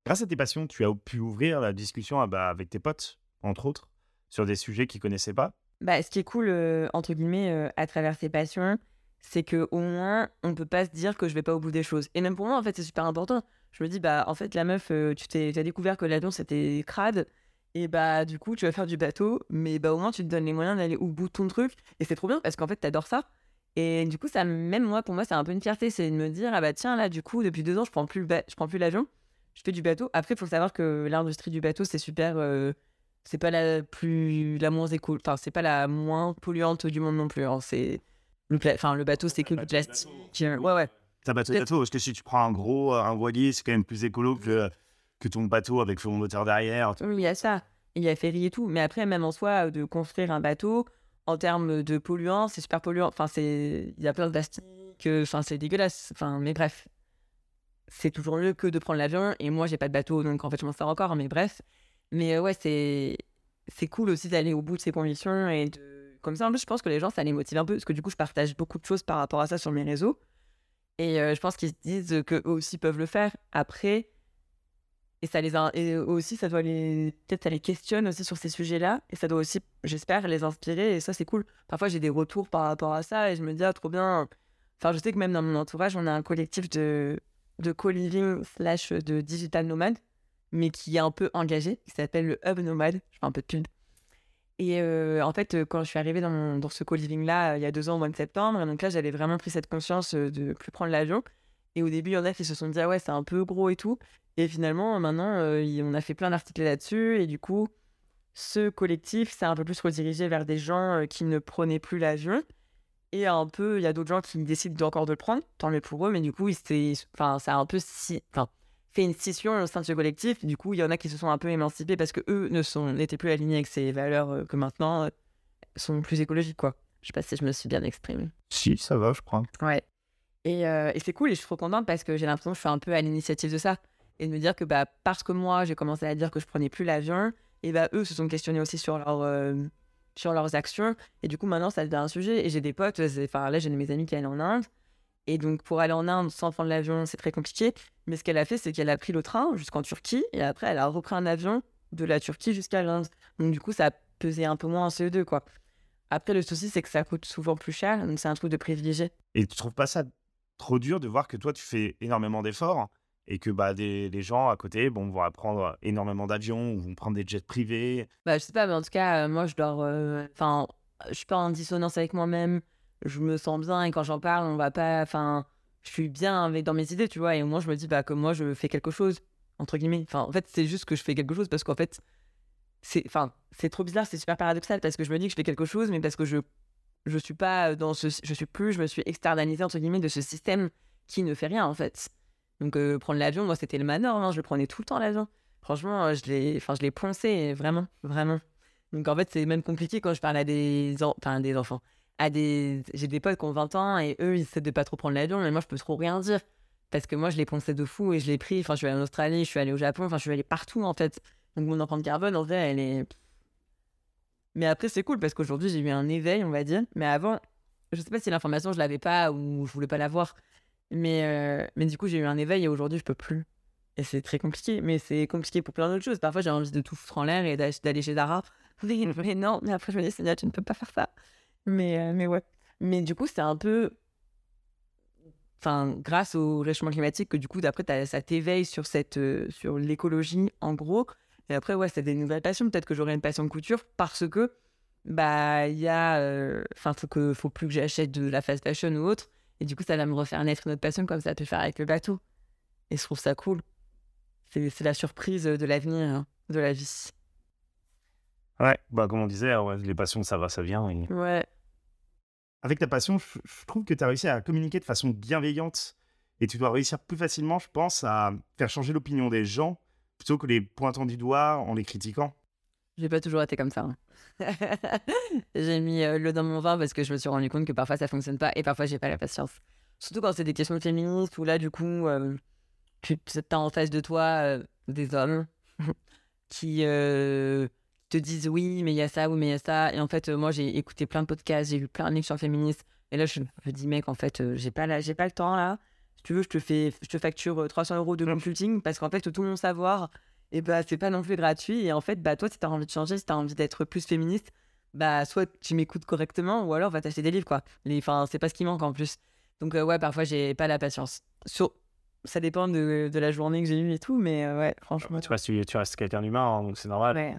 Grâce à tes passions, tu as pu ouvrir la discussion ah bah, avec tes potes, entre autres, sur des sujets qu'ils connaissaient pas. Bah, ce qui est cool, euh, entre guillemets, euh, à travers ces passions, c'est que au moins, on peut pas se dire que je vais pas au bout des choses. Et même pour moi, en fait, c'est super important. Je me dis, bah, en fait, la meuf, euh, tu t'es, t'as découvert que l'avion, c'était crade. Et bah, du coup, tu vas faire du bateau. Mais bah, au moins, tu te donnes les moyens d'aller au bout de ton truc. Et c'est trop bien parce qu'en fait, t'adores ça. Et du coup, ça, même moi, pour moi, c'est un peu une fierté. C'est de me dire, ah bah, tiens, là, du coup, depuis deux ans, je prends plus, le ba- je prends plus l'avion. Je fais du bateau. Après, il faut savoir que l'industrie du bateau, c'est super. euh, c'est pas la plus la moins éco enfin c'est pas la moins polluante du monde non plus hein. c'est le pla- enfin le bateau c'est que du plastique euh, ouais ouais T'as un bateau, parce que si tu prends un gros, euh, un voilier, c'est quand même plus écolo que, que ton bateau avec son moteur derrière. Oui, il y a ça. Il y a ferry et tout. Mais après même en soi de construire un bateau en termes de polluants c'est super polluant. Enfin il y a plein de plastique euh, enfin c'est dégueulasse. Enfin mais bref c'est toujours mieux que de prendre l'avion. Et moi j'ai pas de bateau donc en fait je m'en sors encore. Mais bref. Mais euh, ouais c'est cool aussi d'aller au bout de ses convictions et de comme ça en plus je pense que les gens ça les motive un peu. Parce que du coup je partage beaucoup de choses par rapport à ça sur mes réseaux. Et euh, je pense qu'ils se disent que eux aussi peuvent le faire. Après et ça les a- et aussi ça doit les peut-être ça les questionne aussi sur ces sujets-là. Et ça doit aussi j'espère les inspirer. Et ça c'est cool. Parfois j'ai des retours par rapport à ça et je me dis ah trop bien. Enfin je sais que même dans mon entourage on a un collectif de de co-living slash de digital nomade mais qui est un peu engagé qui s'appelle le Hub Nomade. Je fais un peu de pub. Et euh, en fait, quand je suis arrivée dans, dans ce co-living là euh, il y a deux ans au mois de septembre, et donc là j'avais vraiment pris cette conscience euh, de plus prendre l'avion. Et au début, il y en a qui se sont dit ah ouais c'est un peu gros et tout. Et finalement, maintenant, euh, on a fait plein d'articles là-dessus. Et du coup, ce collectif s'est un peu plus redirigé vers des gens euh, qui ne prenaient plus l'avion. Et un peu, il y a d'autres gens qui décident encore de le prendre, tant mieux pour eux. Mais du coup, enfin, ça a un peu si... enfin, fait une scission au sein de ce collectif. Du coup, il y en a qui se sont un peu émancipés parce que eux ne sont n'étaient plus alignés avec ces valeurs euh, que maintenant sont plus écologiques, quoi. Je sais pas si je me suis bien exprimée. Si, ça va, je crois. Ouais. Et, euh, et c'est cool et je suis trop contente parce que j'ai l'impression que je suis un peu à l'initiative de ça. Et de me dire que bah, parce que moi, j'ai commencé à dire que je prenais plus l'avion, et bah, eux se sont questionnés aussi sur, leur, euh, sur leurs actions. Et du coup, maintenant, ça devient un sujet. Et j'ai des potes, enfin là, j'ai de mes amis qui allaient en Inde. Et donc, pour aller en Inde sans prendre l'avion, c'est très compliqué. Mais ce qu'elle a fait, c'est qu'elle a pris le train jusqu'en Turquie. Et après, elle a repris un avion de la Turquie jusqu'à l'Inde. Donc, du coup, ça pesé un peu moins en CO2, quoi. Après, le souci, c'est que ça coûte souvent plus cher. Donc, c'est un truc de privilégié. Et tu trouves pas ça trop dur de voir que toi, tu fais énormément d'efforts et que bah, des, les gens à côté bon, vont apprendre énormément d'avions ou vont prendre des jets privés. Bah, je sais pas, mais en tout cas, euh, moi, je dors. euh, Enfin, je suis pas en dissonance avec moi-même. Je me sens bien et quand j'en parle, on va pas. Enfin, je suis bien avec, dans mes idées, tu vois. Et au moins, je me dis bah, que moi, je fais quelque chose, entre guillemets. En fait, c'est juste que je fais quelque chose parce qu'en fait, c'est enfin, trop bizarre, c'est super paradoxal parce que je me dis que je fais quelque chose, mais parce que je je suis pas dans ce. Je suis plus, je me suis externalisée, entre guillemets, de ce système qui ne fait rien, en fait. Donc, euh, prendre l'avion, moi, c'était le manor, hein, je le prenais tout le temps, l'avion. Franchement, euh, je l'ai enfin, je l'ai poncé, vraiment, vraiment. Donc, en fait, c'est même compliqué quand je parle à des, enfants. À des... J'ai des potes qui ont 20 ans et eux, ils essaient de pas trop prendre l'avion, mais moi, je peux trop rien dire. Parce que moi, je l'ai poncé de fou et je l'ai pris. Enfin, je suis allée en Australie, je suis allée au Japon, enfin, je suis allée partout, en fait. Donc, mon empreinte carbone, en vrai, elle est. Mais après, c'est cool parce qu'aujourd'hui, j'ai eu un éveil, on va dire. Mais avant, je sais pas si l'information, je l'avais pas ou je voulais pas l'avoir. Mais, euh, mais du coup, j'ai eu un éveil et aujourd'hui, je peux plus. Et c'est très compliqué. Mais c'est compliqué pour plein d'autres choses. Parfois, j'ai envie de tout foutre en l'air et d'a- d'aller chez Zara. [LAUGHS] Mais, mais non, mais après, je me dis, Seigneur, tu ne peux pas faire ça. Mais, euh, mais ouais. Mais du coup, c'est un peu. Enfin, grâce au réchauffement climatique, que du coup, d'après, ça t'éveille sur, cette, euh, sur l'écologie, en gros. Et après, ouais, c'est des nouvelles passions. Peut-être que j'aurai une passion de couture parce que, bah, il y a. Enfin, faut, que, faut plus que j'achète de la fast fashion ou autre. Et du coup, ça va me refaire naître une autre passion comme ça a pu faire avec le bateau. Et je trouve ça cool. C'est la surprise de l'avenir, hein, de la vie. Ouais, bah, comme on disait, ouais, les passions, ça va, ça vient. et- Ouais. Avec ta passion, je, je trouve que tu as réussi à communiquer de façon bienveillante et tu dois réussir plus facilement, je pense, à faire changer l'opinion des gens plutôt que les pointant du doigt en les critiquant. J'ai pas toujours été comme ça. hein. [LAUGHS] j'ai mis euh, l'eau dans mon vin parce que je me suis rendu compte que parfois ça fonctionne pas et parfois j'ai pas la patience. Surtout quand c'est des questions féministes où là, du coup, euh, tu as en face de toi euh, des hommes [LAUGHS] qui euh, te disent oui, mais il y a ça, oui, mais il y a ça. Et en fait, moi, j'ai écouté plein de podcasts, j'ai lu plein de livres sur le féminisme. Et là, je me dis, mec, en fait, j'ai pas, la- pas le temps là. Si tu veux, je te, fais, je te facture euh, 300 euros de consulting parce qu'en fait, tout mon savoir, et bah, c'est pas non plus gratuit. Et en fait, bah, toi, si t'as envie de changer, si t'as envie d'être plus féministe, bah, soit tu m'écoutes correctement ou alors va t'acheter des livres, quoi. Les- Enfin, c'est pas ce qui manque en plus. Donc, euh, ouais, parfois, j'ai pas la patience. Sur... Ça dépend de, de la journée que j'ai eue et tout, mais euh, ouais, franchement. Tu restes, tu restes quelqu'un d'humain, hein, donc c'est normal. Ouais.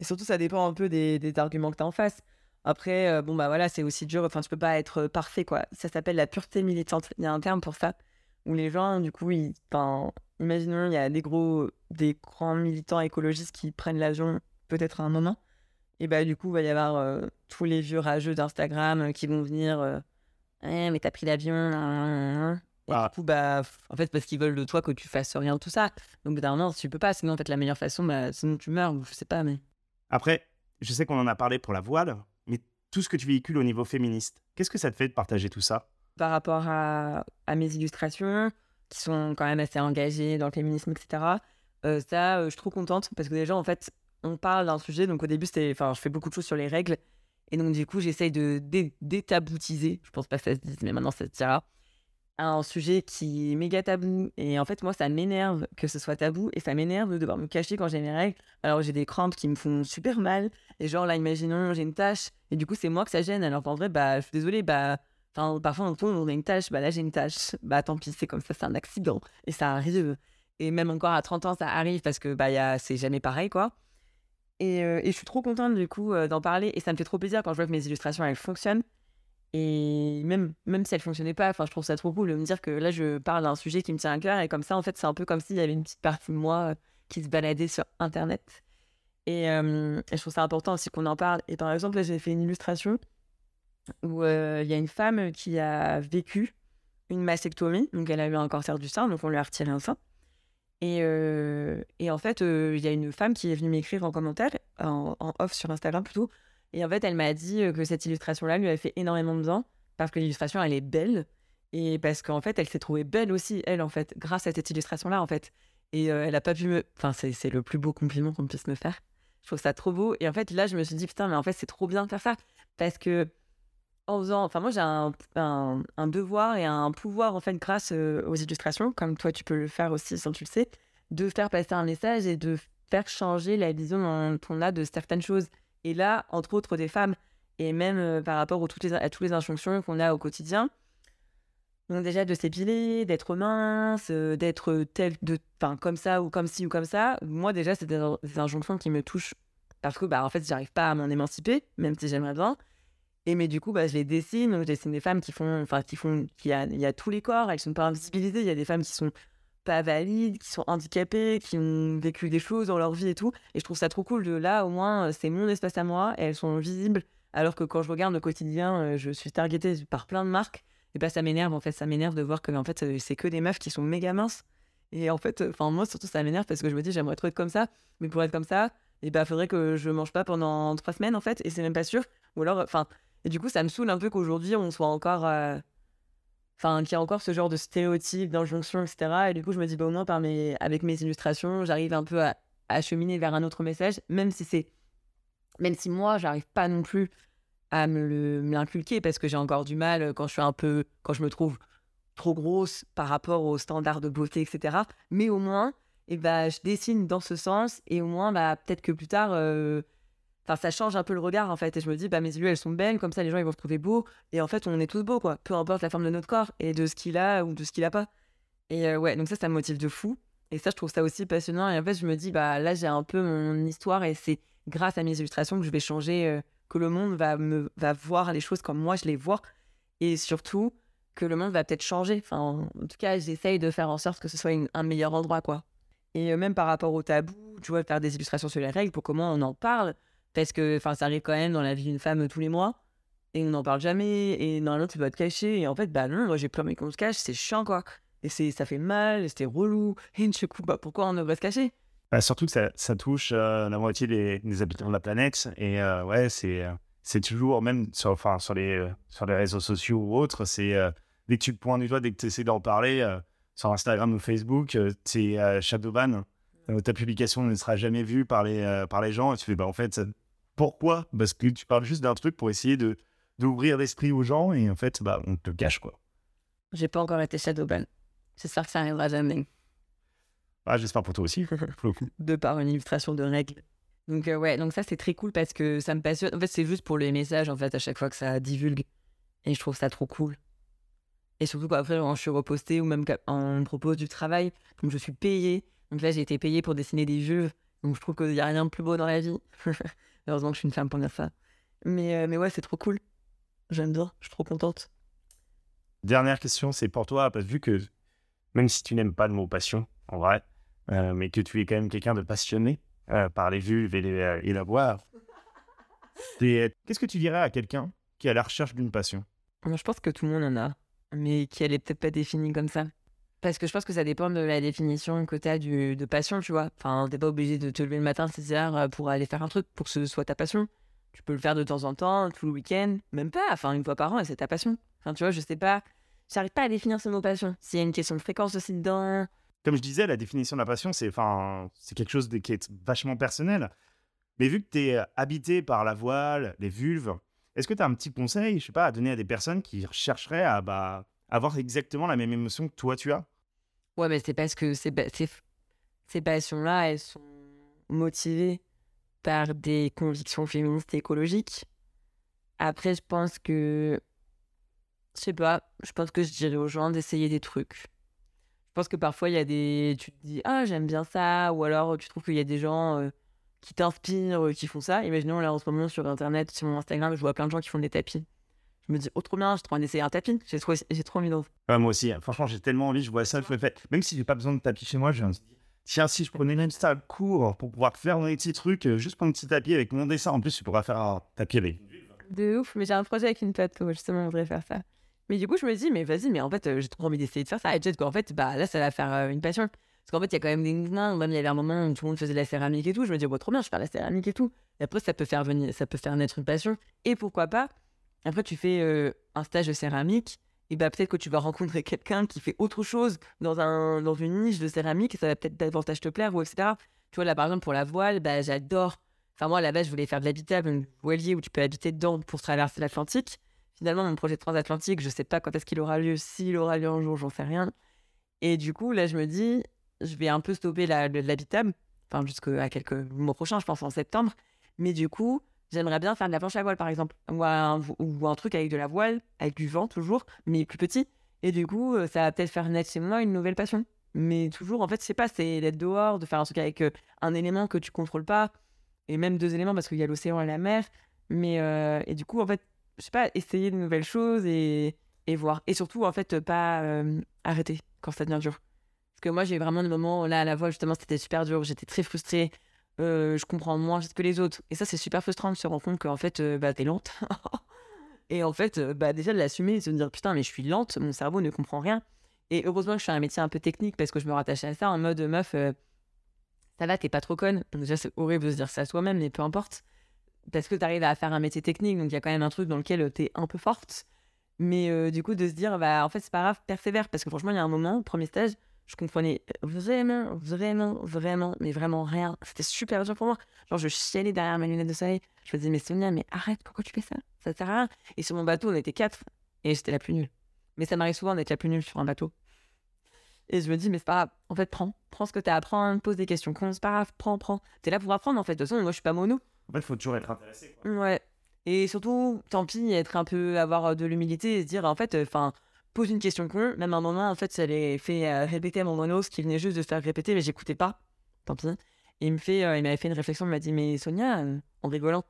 Et surtout, ça dépend un peu des, des arguments que tu as en face. Après, euh, bon, bah voilà, c'est aussi dur. Enfin, tu peux pas être parfait, quoi. Ça s'appelle la pureté militante. Il y a un terme pour ça. Où les gens, du coup, ils. Imaginons, il y a des gros. des grands militants écologistes qui prennent l'avion, peut-être à un moment. Et bah, du coup, il va y avoir euh, tous les vieux rageux d'Instagram euh, qui vont venir. euh, Eh, mais t'as pris l'avion. nan, nan, nan. Et Ah. du coup, bah, en fait, parce qu'ils veulent de toi que tu fasses rien de tout ça. Donc, d'un moment, tu peux pas. Sinon, en fait, la meilleure façon, bah, sinon tu meurs, je sais pas, mais. Après, je sais qu'on en a parlé pour la voile, mais tout ce que tu véhicules au niveau féministe, qu'est-ce que ça te fait de partager tout ça? Par rapport à, à mes illustrations, qui sont quand même assez engagées dans le féminisme, etc. euh, ça, euh, je suis trop contente parce que déjà, en fait, on parle d'un sujet. Donc, au début, c'était. Enfin, je fais beaucoup de choses sur les règles. Et donc, du coup, j'essaye de dé- détaboutiser. Je pense pas que ça se dise, mais maintenant, ça se dira. Un sujet qui est méga tabou. Et en fait, moi, ça m'énerve que ce soit tabou. Et ça m'énerve de devoir me cacher quand j'ai mes règles. Alors, j'ai des crampes qui me font super mal. Et genre, là, imaginons, j'ai une tâche. Et du coup, c'est moi que ça gêne. Alors qu'en vrai, bah, je suis désolée, bah. Enfin, parfois, on on a une tâche, bah là, j'ai une tâche. Bah, tant pis, c'est comme ça, c'est un accident. Et ça arrive. Et même encore à 30 ans, ça arrive parce que, bah, c'est jamais pareil, quoi. Et, euh, et je suis trop contente, du coup, euh, d'en parler. Et ça me fait trop plaisir quand je vois que mes illustrations, elles fonctionnent. Et même, même si elles fonctionnaient pas, enfin, je trouve ça trop cool de me dire que là, je parle d'un sujet qui me tient à cœur. Et comme ça, en fait, c'est un peu comme s'il y avait une petite partie de moi euh, qui se baladait sur Internet. Et, et je trouve ça important aussi qu'on en parle. Et par exemple, là, j'ai fait une illustration où il y a une femme qui a vécu une mastectomie. Donc, elle a eu un cancer du sein, donc on lui a retiré un sein. Et, et en fait, il y a une femme qui est venue m'écrire en commentaire, en, off sur Instagram plutôt. Et en fait, elle m'a dit que cette illustration-là lui avait fait énormément de bien parce que l'illustration, elle est belle. Et parce qu'en fait, elle s'est trouvée belle aussi, elle, en fait, grâce à cette illustration-là, en fait. Et elle a pas pu me. Enfin, c'est le plus beau compliment qu'on puisse me faire. Je trouve ça trop beau. Et en fait, là, je me suis dit, putain, mais en fait, c'est trop bien de faire ça. Parce que, en faisant. Enfin, moi, j'ai un, un, devoir et un pouvoir, en fait, grâce euh, aux illustrations, comme toi, tu peux le faire aussi, sans tu le sais, de faire passer un message et de faire changer la vision dont on a de certaines choses. Et là, entre autres, des femmes. Et même euh, par rapport aux, toutes les, à toutes les injonctions qu'on a au quotidien. Donc déjà de s'épiler, d'être mince, euh, d'être tel, de, enfin comme ça ou comme ci ou comme ça. Moi déjà c'est des, des injonctions qui me touchent parce que bah en fait j'arrive pas à m'en émanciper, même si j'aimerais bien. Et mais du coup bah je les dessine, je dessine des femmes qui font, enfin qui font, qui a, il y a tous les corps, elles sont pas invisibilisées. Il y a des femmes qui sont pas valides, qui sont handicapées, qui ont vécu des choses dans leur vie et tout. Et je trouve ça trop cool de là, au moins, c'est mon espace à moi et elles sont visibles. Alors que quand je regarde le quotidien, euh, je suis targetée par plein de marques et bah ça m'énerve en fait ça m'énerve de voir que en fait c'est que des meufs qui sont méga minces et en fait enfin moi surtout ça m'énerve parce que je me dis j'aimerais trop être comme ça mais pour être comme ça et bah faudrait que je mange pas pendant trois semaines en fait et c'est même pas sûr ou alors enfin et du coup ça me saoule un peu qu'aujourd'hui on soit encore euh, enfin qu'il y a encore ce genre de stéréotypes d'injonctions etc et du coup je me dis bah au moins avec mes illustrations j'arrive un peu à, à cheminer vers un autre message même si c'est même si moi j'arrive pas non plus à me l'inculquer parce que j'ai encore du mal euh, quand je suis un peu, quand je me trouve trop grosse par rapport aux standards de beauté, etc. Mais au moins, ben, je dessine dans ce sens et au moins, bah, peut-être que plus tard, euh, enfin, ça change un peu le regard en fait. Et je me dis, bah, mes yeux, elles sont belles, comme ça, les gens, ils vont se trouver beaux. Et en fait, on est tous beaux, quoi. Peu importe la forme de notre corps et de ce qu'il a ou de ce qu'il a pas. Et euh, ouais, donc ça, ça me motive de fou. Et ça, je trouve ça aussi passionnant. Et en fait, je me dis, bah, là, j'ai un peu mon histoire et c'est grâce à mes illustrations que je vais changer que le monde va, me, va voir les choses comme moi je les vois et surtout que le monde va peut-être changer. Enfin, en, tout cas, j'essaye de faire en sorte que ce soit un meilleur endroit, quoi. Et euh, même par rapport au tabou, tu vois, faire des illustrations sur les règles pour comment on en parle, parce que enfin, ça arrive quand même dans la vie d'une femme tous les mois et on n'en parle jamais et normalement tu dois te cacher et en fait bah non moi j'ai peur mais qu'on se cache c'est chiant quoi et c'est ça fait mal c'était relou [LAUGHS] et du coup bah pourquoi on devrait se cacher? Bah, surtout que ça, ça touche euh, la moitié des, des, habitants de la planète. Et euh, ouais, c'est, euh, c'est toujours, même sur, enfin, sur, les, sur les réseaux sociaux ou autres, c'est dès que tu te pointes du doigt, dès que tu essaies d'en parler sur Instagram ou Facebook, es shadowban. Ta publication ne sera jamais vue par les, par les gens. Et tu fais, bah, en fait, pourquoi? Parce que tu parles juste d'un truc pour essayer de, d'ouvrir l'esprit aux gens et en fait, bah, on te cache quoi. J'ai pas encore été shadowban. J'espère que ça arrivera jamais. Ah, j'espère pour toi aussi, [LAUGHS] de par une illustration de règles. Donc, euh, ouais, donc ça, c'est très cool parce que ça me passionne. En fait, c'est juste pour les messages, en fait, à chaque fois que ça divulgue. Et je trouve ça trop cool. Et surtout qu'après, quand je suis repostée ou même on me propose du travail, donc je suis payée. Donc là, j'ai été payée pour dessiner des jeux. Donc je trouve qu'il n'y a rien de plus beau dans la vie. [LAUGHS] Heureusement que je suis une femme pour dire ça. Mais, euh, mais ouais, c'est trop cool. J'aime bien, je suis trop contente. Dernière question, c'est pour toi, parce que vu que même si tu n'aimes pas le mot passion, en vrai, euh, mais que tu es quand même quelqu'un de passionné euh, par les vulves et, et la voix. [LAUGHS] Qu'est-ce que tu dirais à quelqu'un qui est à la recherche d'une passion? Je pense que tout le monde en a, mais qu'elle est peut-être pas définie comme ça. Parce que je pense que ça dépend de la définition que tu as du, de passion, tu vois. Enfin, t'es pas obligé de te lever le matin, 6 heures, pour aller faire un truc, pour que ce soit ta passion. Tu peux le faire de temps en temps, tout le week-end, même pas, enfin, une fois par an, et c'est ta passion. Enfin, tu vois, je sais pas, j'arrive pas à définir ce mot passion. S'il y a une question de fréquence aussi dedans, comme je disais, la définition de la passion, c'est c'est quelque chose qui est vachement personnel. Mais vu que tu es habité par la voile, les vulves, est-ce que tu as un petit conseil, je sais pas, à donner à des personnes qui chercheraient à bah, avoir exactement la même émotion que toi tu as Ouais, mais c'est parce que ces, passions-là, elles sont motivées par des convictions féministes et écologiques. Après, je pense que. Je sais pas, je pense que je dirais aux gens d'essayer des trucs je pense que parfois, il y a des. Tu te dis, ah, j'aime bien ça, ou alors tu trouves qu'il y a des gens euh, qui t'inspirent, euh, qui font ça. Imaginons, là, en ce moment, sur Internet, sur mon Instagram, je vois plein de gens qui font des tapis. Je me dis, oh, trop bien, j'ai trop envie d'essayer un tapis. J'ai trop, j'ai trop envie d'en moi aussi, hein. franchement, j'ai tellement envie, je vois ça, je fais. Même si j'ai pas besoin de tapis chez moi, je me dis, tiens, si je prenais une salle court pour pouvoir faire un petit truc, euh, juste prendre un petit tapis avec mon dessin, en plus, tu pourras faire un tapis avec. De ouf, mais j'ai un projet avec une plateau, justement, je voudrais faire ça. Mais du coup, je me dis, mais vas-y, mais en fait, euh, j'ai trop envie d'essayer de faire ça. Et peut-être qu'en fait, bah, là, ça va faire euh, une passion. Parce qu'en fait, il y a quand même des nains. Même il y avait un moment où tout le monde faisait de la céramique et tout. Je me dis, bon, trop bien, je fais la céramique et tout. Et après, ça peut faire venir, ça peut faire naître une passion. Et pourquoi pas, après, tu fais euh, un stage de céramique. Et bah, peut-être que tu vas rencontrer quelqu'un qui fait autre chose dans, un, dans une niche de céramique. Et ça va peut-être davantage te plaire, ou etc. Tu vois, là, par exemple, pour la voile, bah, j'adore. Enfin, moi, à la base, je voulais faire de l'habitable, un voilier où tu peux habiter dedans pour traverser l'Atlantique. Finalement, mon projet transatlantique, je sais pas quand est-ce qu'il aura lieu, s'il aura lieu un jour, j'en sais rien. Et du coup, là, je me dis, je vais un peu stopper l'habitable, enfin, jusqu'à quelques mois prochains, je pense en septembre. Mais du coup, j'aimerais bien faire de la planche à voile, par exemple, ou un, truc avec de la voile, avec du vent toujours, mais plus petit. Et du coup, euh, ça va peut-être faire naître chez moi une nouvelle passion. Mais toujours, en fait, c'est pas, c'est d'être dehors, de faire un truc avec euh, un élément que tu contrôles pas, et même deux éléments parce qu'il y a l'océan et la mer. Mais euh, et du coup, en fait, je sais pas, essayer de nouvelles choses et, voir. Et surtout, en fait, pas arrêter quand ça devient dur. Parce que moi, j'ai vraiment des moments là à la voile, justement, c'était super dur. J'étais très frustrée. Euh, je comprends moins que les autres. Et ça, c'est super frustrant de se rendre compte qu'en fait, euh, bah, t'es lente. [LAUGHS] et en fait, euh, bah, déjà de l'assumer de se dire putain, mais je suis lente, mon cerveau ne comprend rien. Et heureusement que je fais un métier un peu technique parce que je me rattachais à ça en mode meuf, euh, ça va, t'es pas trop conne. Déjà, c'est horrible de se dire ça à soi-même, mais peu importe. Parce que t'arrives à faire un métier technique, donc il y a quand même un truc dans lequel t'es un peu forte. Mais du coup, de se dire, bah, en fait, c'est pas grave, persévère. Parce que franchement, il y a un moment, premier stage, je comprenais vraiment, vraiment, vraiment, mais vraiment rien. C'était super dur pour moi. Genre, je chialais derrière mes lunettes de soleil. Je me disais, mais Sonia, mais arrête, pourquoi tu fais ça? Ça sert à rien. Et sur mon bateau, on était quatre, et j'étais la plus nulle. Mais ça m'arrive souvent d'être la plus nulle sur un bateau. Et je me dis, mais c'est pas grave. En fait, prends. Prends ce que t'as à apprendre, pose des questions. Con, c'est pas grave, prends, prends. T'es là pour apprendre, en fait. De toute façon, moi, je suis pas mono. En fait, il faut toujours être intéressé. Quoi. Ouais. Et surtout, tant pis, être un peu, avoir euh, de l'humilité et se dire, en fait, enfin, pose une question con. Même à un moment, en fait, ça les fait euh, répéter à mon mono, ce qui venait juste de se faire répéter, mais j'écoutais pas. Tant pis. Et il me fait, euh, il m'avait fait une réflexion, il m'a dit, mais Sonia, en rigolant,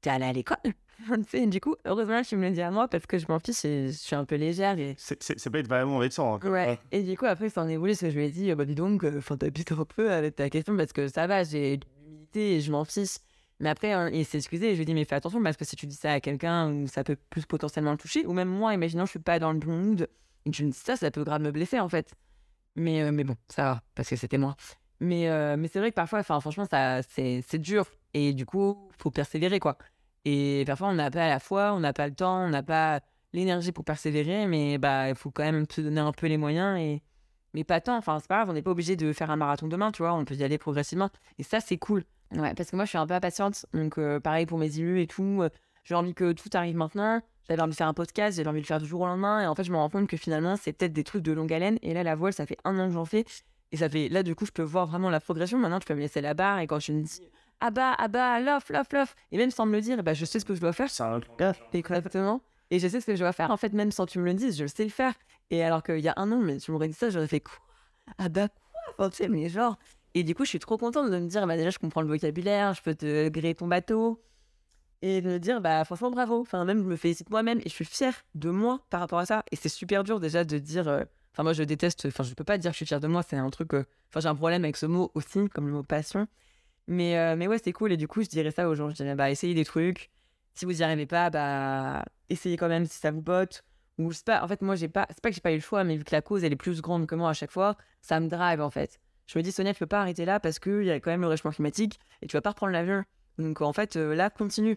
t'es allée à l'école? [LAUGHS] Sais, Du coup, heureusement, tu me le dis à moi parce que je m'en fiche et je suis un peu légère et C'est, peut être vraiment sang. hein. Ouais. Et du coup, après, ça en est voulu, parce que je lui ai dit, euh, bah dis donc, enfin, t'habites un peu avec ta question, parce que ça va, j'ai de l'humilité et je m'en fiche. Mais après, hein, il s'est excusé et je lui ai dit, mais fais attention, parce que si tu dis ça à quelqu'un, ça peut plus potentiellement le toucher, ou même moi, imaginons, je suis pas dans le bon mood, et je me dis ça, ça peut grave me blesser, en fait. Mais, euh, mais bon, ça va, parce que c'était moi. Mais, euh, mais c'est vrai que parfois, franchement, ça, c'est, c'est dur. Et du coup, faut persévérer, quoi. Et parfois, on n'a pas la foi, on n'a pas le temps, on n'a pas l'énergie pour persévérer, mais bah, il faut quand même se donner un peu les moyens et mais pas tant. Enfin, c'est pas grave, on n'est pas obligé de faire un marathon demain, tu vois, on peut y aller progressivement. Et ça, c'est cool. Ouais, parce que moi, je suis un peu impatiente. Donc, euh, pareil pour mes élus et tout. euh, j'ai envie que tout arrive maintenant. J'avais envie de faire un podcast, j'avais envie de le faire du jour au lendemain. Et en fait, je me rends compte que finalement, c'est peut-être des trucs de longue haleine. Et là, la voile, ça fait un an que j'en fais. Et ça fait, là, du coup, je peux voir vraiment la progression. Maintenant, je peux me laisser la barre. Et quand je me dis, ah bah, ah bah, lof, lof, lof. Et même sans me le dire, eh bah, je sais ce que je dois faire. C'est un autre langage. Exactement. Et je sais ce que je dois faire. En fait, même sans que tu me le dises, je sais le faire. Et alors qu'il y a un an, mais tu m'aurais dit ça, j'aurais fait quoi? Ah bah quoi? Enfin, tu sais, mais genre. Et du coup, je suis trop contente de me dire, bah déjà, je comprends le vocabulaire, je peux te gréer ton bateau. Et de me dire, bah franchement, bravo. Enfin, même, je me félicite moi-même et je suis fière de moi par rapport à ça. Et c'est super dur déjà de dire. euh, Enfin, moi, je déteste. Enfin, je peux pas dire que je suis fière de moi, c'est un truc. euh, Enfin, j'ai un problème avec ce mot aussi, comme le mot passion. Mais, euh, mais ouais, c'est cool. Et du coup, je dirais ça aux gens. Je dirais, bah, essayez des trucs. Si vous y arrivez pas, bah, essayez quand même si ça vous botte. Ou sais pas, en fait, moi, j'ai pas. C'est pas que j'ai pas eu le choix, mais vu que la cause, elle est plus grande que moi à chaque fois, ça me drive, en fait. Je me dis, Sonia, tu peux pas arrêter là parce qu'il y a quand même le réchauffement climatique et tu vas pas reprendre l'avion. Donc, en fait, euh, là, continue.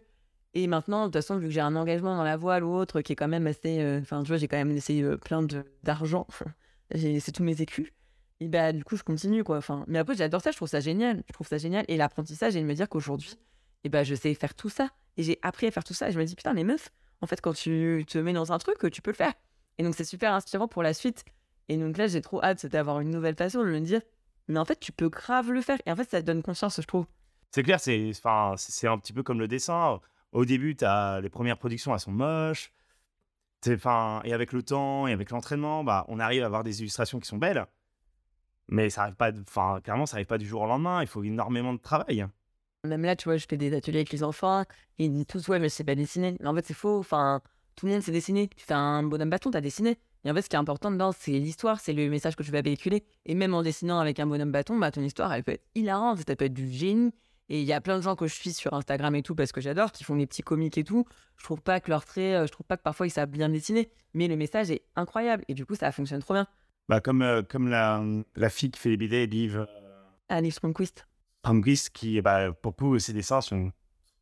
Et maintenant, de toute façon, vu que j'ai un engagement dans la voile ou autre qui est quand même assez. euh, Enfin, tu vois, j'ai quand même essayé euh, plein d'argent. [LAUGHS] C'est tous mes écus. Et bah, du coup, je continue, quoi. Enfin, mais après, j'adore ça, je trouve ça génial. Je trouve ça génial. Et l'apprentissage, et de me dire qu'aujourd'hui, et bah, je sais faire tout ça. Et j'ai appris à faire tout ça. Et je me dis, putain, mais meuf, en fait, quand tu te mets dans un truc, tu peux le faire. Et donc, c'est super inspirant pour la suite. Et donc là, j'ai trop hâte d'avoir une nouvelle passion, de me dire, mais en fait, tu peux grave le faire. Et en fait, ça te donne conscience, je trouve. C'est clair, c'est, enfin, un petit peu comme le dessin. Au début, as les premières productions, elles sont moches. Enfin, et avec le temps et avec l'entraînement, bah, on arrive à avoir des illustrations qui sont belles. Mais ça arrive pas, enfin, clairement, ça arrive pas du jour au lendemain. Il faut énormément de travail. Même là, tu vois, je fais des ateliers avec les enfants. Et ils disent tous, ouais, mais je sais pas dessiner. Mais en fait, c'est faux. Enfin, tout le monde sait dessiner. Tu fais un bonhomme bâton, t'as dessiné. Et en fait, ce qui est important dedans, c'est l'histoire, c'est le message que tu vas véhiculer. Et même en dessinant avec un bonhomme bâton, bah, ton histoire, elle peut être hilarante, ça peut être du génie. Et il y a plein de gens que je suis sur Instagram et tout, parce que j'adore, qui font des petits comiques et tout. Je trouve pas que leurs traits, euh, je trouve pas que parfois ils savent bien dessiner. Mais le message est incroyable. Et du coup, ça fonctionne trop bien. Bah, comme, euh, comme la, la fille qui fait les BD, Liv euh, Alice Conquist. Palmquist, qui, bah, pour coup, ses dessins sont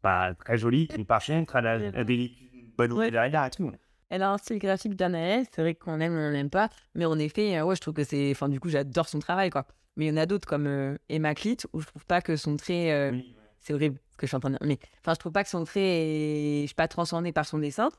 bah, très jolis. Et par contre, elle a, elle a des- Ouais. derrière et tout. Elle a un style graphique d'Anaël, c'est vrai qu'on aime ou on n'aime pas, mais en effet, euh, ouais, je trouve que c'est. Enfin, du coup, j'adore son travail, quoi. Mais il y en a d'autres comme euh, Emma Clit, où je trouve pas que son trait. euh, Oui, C'est horrible ce que je suis en train de dire. Mais enfin, je trouve pas que son trait est. Je sais pas, transcendé par son dessin.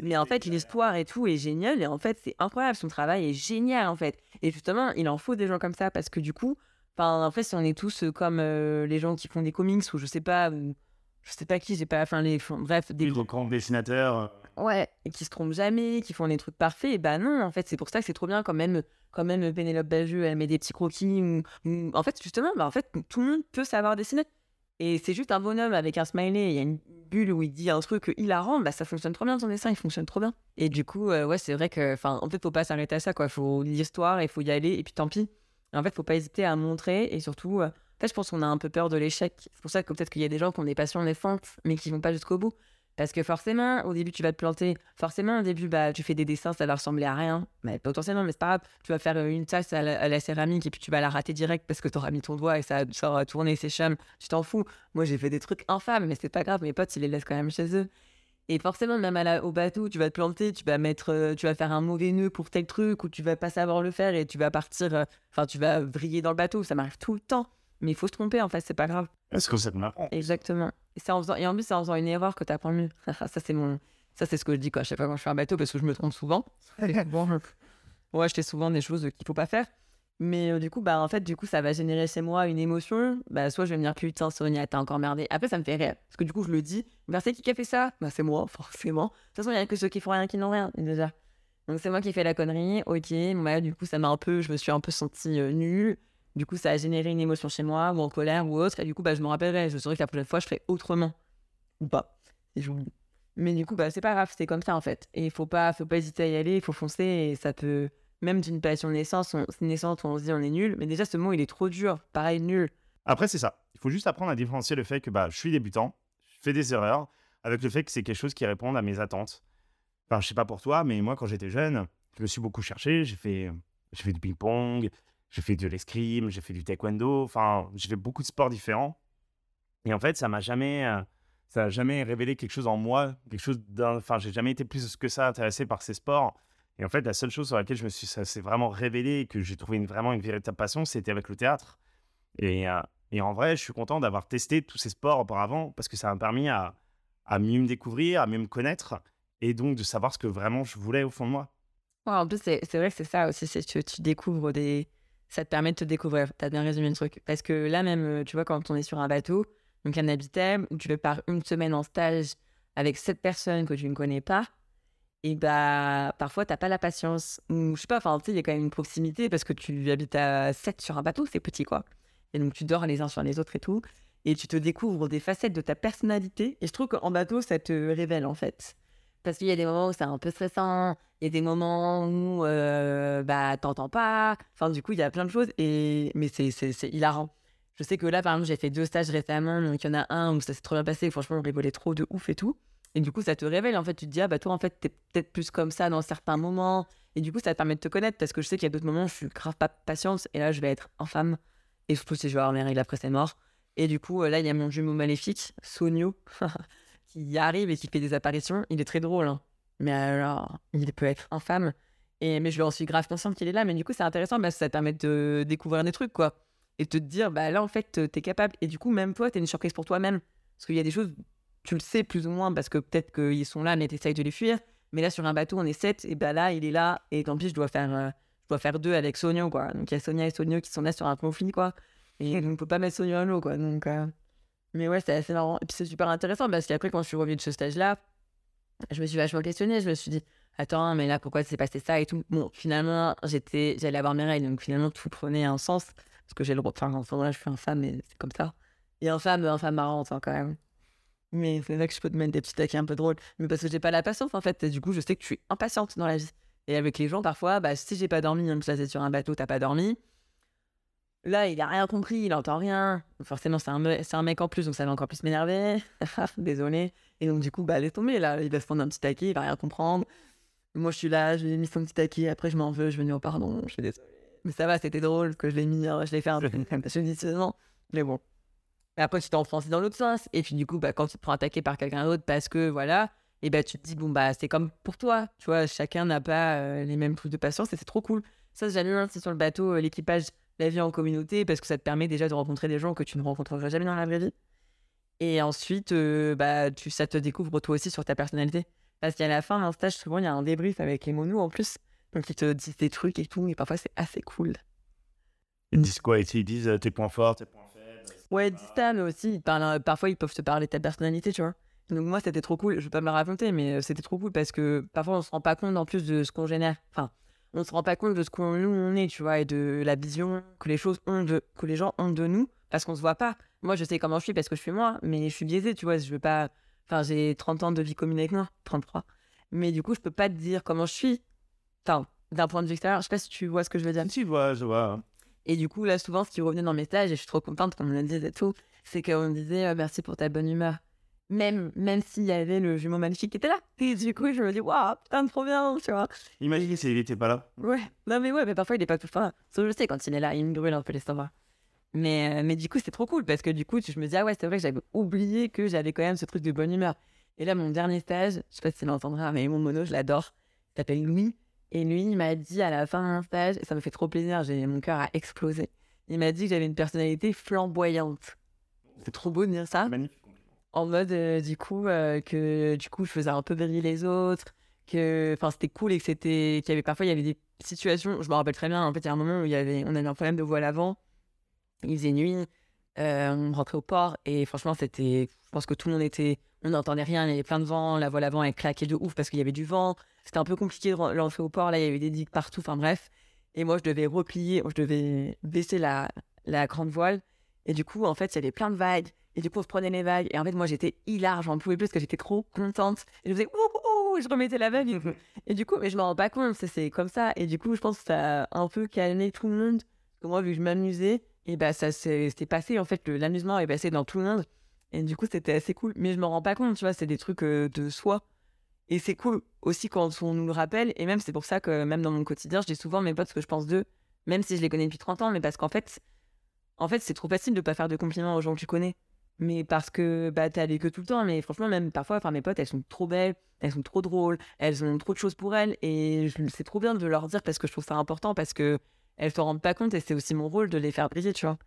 Mais en fait, l'histoire et tout est génial. Et en fait, c'est incroyable. Son travail est génial, en fait. Et justement, il en faut des gens comme ça parce que du coup, enfin, en fait, si on est tous euh, comme euh, les gens qui font des comics ou je sais pas, ou je sais pas qui, j'ai pas. Enfin, les. bref, des des grands dessinateurs. euh, Ouais, et qui se trompent jamais, qui font les trucs parfaits. Et bah non, en fait, c'est pour ça que c'est trop bien quand même, quand même Pénélope Bagieux, elle met des petits croquis. Ou, En fait, justement, bah, en fait, tout le monde peut savoir dessiner. Et c'est juste un bonhomme avec un smiley, il y a une bulle où il dit un truc hilarant, bah ça fonctionne trop bien son dessin, il fonctionne trop bien. Et du coup, euh, ouais, c'est vrai que, enfin, en fait, faut pas s'arrêter à ça, quoi. Faut l'histoire, il faut y aller, et puis tant pis. En fait, faut pas hésiter à montrer, et surtout, euh, je pense qu'on a un peu peur de l'échec. C'est pour ça que peut-être qu'il y a des gens qui ont des passions naissantes, mais qui vont pas jusqu'au bout. Parce que forcément, au début, tu vas te planter. Forcément, au début, bah, tu fais des dessins, ça va ressembler à rien. Mais potentiellement, mais c'est pas grave. Tu vas faire euh, une tasse à la, céramique et puis tu vas la rater direct parce que tu auras mis ton doigt et ça va tourner ses chums. Tu t'en fous. Moi, j'ai fait des trucs infâmes, mais c'est pas grave. Mes potes, ils les laissent quand même chez eux. Et forcément, même à au bateau, tu vas te planter, tu vas mettre, euh, tu vas faire un mauvais nœud pour tel truc ou tu vas pas savoir le faire et tu vas partir, euh, enfin, tu vas vriller dans le bateau. Ça m'arrive tout le temps. Mais il faut se tromper, en fait, c'est pas grave. Est-ce que ça te m'apprend Exactement. Et, en faisant... et en plus, c'est en faisant une erreur que tu apprends mieux. [LAUGHS] ça, c'est mon... ça, c'est ce que je dis quoi. Je sais pas quand je fais un bateau parce que je me trompe souvent. [LAUGHS] bon, ouais, je fais souvent des choses qu'il faut pas faire. Mais euh, du coup, bah, en fait, du coup, ça va générer chez moi une émotion. Bah, soit je vais me dire, putain, Sonia, t'as encore merdé. Après, ça me fait rire. Parce que du coup, je le dis. Bah, c'est qui a fait ça? Bah, c'est moi, [LAUGHS] forcément. De toute façon, il y a que ceux qui font rien qui n'ont rien, déjà. Donc, c'est moi qui fais la connerie. Ok. Bah, du coup, ça m'a un peu, je me suis un peu sentie euh, nulle. Du coup, ça a généré une émotion chez moi, ou en colère, ou autre. Et du coup, bah, je me rappellerai. Je saurais que la prochaine fois, je ferai autrement. Ou pas. Et. Mais du coup, bah, c'est pas grave, c'est comme ça, en fait. Et il faut pas, faut pas hésiter à y aller, il faut foncer. Et ça peut. Même d'une passion naissance, on, naissante où on se dit on est nul. Mais déjà, ce mot, il est trop dur. Pareil, nul. Après, c'est ça. Il faut juste apprendre à différencier le fait que bah, je suis débutant, je fais des erreurs, avec le fait que c'est quelque chose qui répond à mes attentes. Enfin, je sais pas pour toi, mais moi, quand j'étais jeune, je me suis beaucoup cherché. J'ai fait, j'ai fait du ping-pong, j'ai fait de l'escrime, j'ai fait du taekwondo, enfin, j'ai fait beaucoup de sports différents. Et en fait, ça m'a jamais, euh, ça a jamais révélé quelque chose en moi, quelque chose d'un, enfin, j'ai jamais été plus que ça intéressé par ces sports. Et en fait, la seule chose sur laquelle je me suis, ça s'est vraiment révélé et que j'ai trouvé une, vraiment une véritable passion, c'était avec le théâtre. Et, euh, et en vrai, je suis content d'avoir testé tous ces sports auparavant parce que ça m'a permis à, à mieux me découvrir, à mieux me connaître et donc de savoir ce que vraiment je voulais au fond de moi. en plus, c'est vrai que c'est ça aussi, c'est que tu découvres des, ça te permet de te découvrir. Tu as bien résumé le truc. Parce que là, même, euh, tu vois, quand on est sur un bateau, donc un habitat, tu veux par une semaine en stage avec sept personnes que tu ne connais pas, et bah, parfois, tu n'as pas la patience. Ou je sais pas, enfin, tu sais, il y a quand même une proximité parce que tu habites à 7 sur un bateau, c'est petit, quoi. Et donc, tu dors les uns sur les autres et tout. Et tu te découvres des facettes de ta personnalité. Et je trouve qu'en bateau, ça te révèle, en fait. Parce qu'il y a des moments où c'est un peu stressant, il y a des moments où euh, bah, t'entends pas. Enfin, du coup, il y a plein de choses. Et... Mais c'est, c'est hilarant. Je sais que là, par exemple, j'ai fait deux stages récemment. Donc, il y en a un où ça s'est trop bien passé. Franchement, on rigolait trop de ouf et tout. Et du coup, ça te révèle. En fait, tu te dis, ah bah toi, en fait, t'es peut-être plus comme ça dans certains moments. Et du coup, ça te permet de te connaître. Parce que je sais qu'il y a d'autres moments où je suis grave pas patiente. Et là, je vais être infâme. Et surtout si je vais avoir mes règles après, c'est mort. Et du coup, là, il y a mon jumeau maléfique, Sonio, [LAUGHS] qui arrive et qui fait des apparitions. Il est très drôle. Hein. Mais alors, il peut être infâme. Et, mais je en suis grave consciente qu'il est là. Mais du coup, c'est intéressant parce que ça te permet de découvrir des trucs, quoi. Et de te dire, bah là, en fait, t'es capable. Et du coup, même toi, t'es une surprise pour toi-même. Parce qu'il y a des choses, tu le sais plus ou moins parce que peut-être qu'ils sont là, mais t'essayes de les fuir. Mais là, sur un bateau, on est sept. Et bah là, il est là. Et tant pis, je dois faire, euh, je dois faire deux avec Sonia, quoi. Donc il y a Sonia et Sonia qui sont là sur un conflit, quoi. Et on peut pas mettre Sonia à l'eau, quoi. Donc. Euh, mais ouais, c'est assez marrant. Et puis c'est super intéressant parce qu'après, quand je suis revenu de ce stage-là, je me suis vachement questionnée. Je me suis dit, attends, mais là, pourquoi s'est passé ça et tout? Bon, finalement, j'étais, j'allais avoir mes règles, donc finalement, tout prenait un sens. Parce que j'ai le droit. Enfin, en ce moment-là, je suis femme, mais c'est comme ça. Et infâme, infâme marrante, hein, quand même. Mais c'est là que je peux te mettre des petits taquets un peu drôles. Mais parce que j'ai pas la patience, en fait. Et du coup, je sais que je suis impatiente dans la vie. Et avec les gens, parfois, bah, si j'ai pas dormi, même si c'est sur un bateau, t'as pas dormi. Là, il a rien compris, il entend rien. Forcément, c'est un, un mec en plus, donc ça va encore plus m'énerver. [LAUGHS] Désolé. Et donc, du coup, bah, laisse tomber. Là, il va se prendre un petit taquet, il va rien comprendre. Moi, je suis là, je lui ai mis son petit taquet. Après, je m'en veux, je me dis, oh, pardon, je suis désolé. Mais ça va, c'était drôle que je l'ai mis, hein, je l'ai fait un peu [LAUGHS] non. Mais bon. Et après, tu français dans l'autre sens. Et puis, du coup, bah, quand tu te prends attaquer par quelqu'un d'autre parce que, voilà, et bah, tu te dis, bon, bah, c'est comme pour toi. Tu vois, chacun n'a pas euh, les mêmes plus de patience et c'est trop cool. Ça, j'aime bien, c'est sur le bateau, euh, l'équipage la vie en communauté parce que ça te permet déjà de rencontrer des gens que tu ne rencontrerais jamais dans la vraie vie. Et ensuite, euh, bah, tu, ça te découvre toi aussi sur ta personnalité. Parce qu'à la fin d'un stage, souvent, il y a un débrief avec les monos en plus. Donc, ils te disent des trucs et tout. Et parfois, c'est assez cool. Ils disent quoi? Ils disent tes points forts, tes points Ouais, ça, mais aussi, parfois, ils peuvent te parler de ta personnalité, tu vois. Donc moi, c'était trop cool. Je vais pas me raconter, mais euh, c'était trop cool parce que parfois, on se rend pas compte en plus de ce qu'on génère. Enfin, on se rend pas compte de ce qu'on on est, tu vois, et de la vision que les choses ont de, que les gens ont de nous parce qu'on se voit pas. Moi, je sais comment je suis parce que je suis moi, mais je suis biaisée, tu vois. Je veux pas. Enfin, j'ai 30 ans de vie commune avec moi, 33. Mais du coup, je peux pas te dire comment je suis. Enfin, d'un point de vue extérieur, je sais pas si tu vois ce que je veux dire. Tu vois, je vois. Et du coup, là, souvent, ce qui revenait dans mes stages, et je suis trop contente qu'on me le dise et tout, c'est qu'on me disait euh, merci pour ta bonne humeur. Même, même s'il y avait le jumeau magnifique qui était là. Et du coup, je me dis, waouh, putain, trop bien, tu vois. Imagine s'il était pas là. Ouais, non, mais ouais, mais parfois, il est pas tout fin. Sauf je sais, quand il est là, il me brûle un peu l'estomac. Mais, euh, mais du coup, c'est trop cool parce que du coup, je me dis, ah ouais, c'est vrai que j'avais oublié que j'avais quand même ce truc de bonne humeur. Et là, mon dernier stage, je sais pas si tu l'entendras, mais mon mono, je l'adore. Il s'appelle Louis. Et lui, il m'a dit à la fin d'un stage, et ça me fait trop plaisir, j'ai mon cœur a explosé. Il m'a dit que j'avais une personnalité flamboyante. C'est trop beau de dire ça. Magnifique. En mode, euh, du coup, euh, que du coup, je faisais un peu briller les autres, que enfin, c'était cool et que c'était, qu'il y avait parfois, il y avait des situations, je me rappelle très bien, en fait, il y a un moment où il y avait, on avait un problème de voile avant, il faisait nuit, on rentrait au port et franchement, c'était, je pense que tout le monde était, on n'entendait rien, il y avait plein de vent, la voile avant, elle claquait de ouf parce qu'il y avait du vent, c'était un peu compliqué de rentrer au port, là, il y avait des digues partout, enfin bref. Et moi, je devais replier, je devais baisser la, grande voile. Et du coup, en fait, il y avait plein de vagues. Et du coup, on se prenait les vagues. Et en fait, moi, j'étais hilar, j'en pouvais plus parce que j'étais trop contente. Et je faisais ouh, ouh, ouh, je remettais la vague. Et, du coup, mais je m'en rends pas compte, c'est comme ça. Et du coup, je pense que ça a un peu calmé tout le monde. Parce que moi, vu que je m'amusais, et bah, ça s'est c'était passé. En fait, l'amusement est passé dans tout le monde. Et du coup, c'était assez cool. Mais je me rends pas compte, tu vois, c'est des trucs euh, de soi. Et c'est cool aussi quand on nous le rappelle. Et même, c'est pour ça que même dans mon quotidien, je dis souvent à mes potes ce que je pense d'eux, même si je les connais depuis 30 ans, mais parce qu'en fait, en fait, c'est trop facile de pas faire de compliments aux gens que tu connais. Mais parce que bah, t'es avec eux tout le temps. Mais franchement, même parfois, enfin, mes potes, elles sont trop belles, elles sont trop drôles, elles ont trop de choses pour elles. Et c'est trop bien de leur dire parce que je trouve ça important, parce que elles se rendent pas compte et c'est aussi mon rôle de les faire briller, tu vois.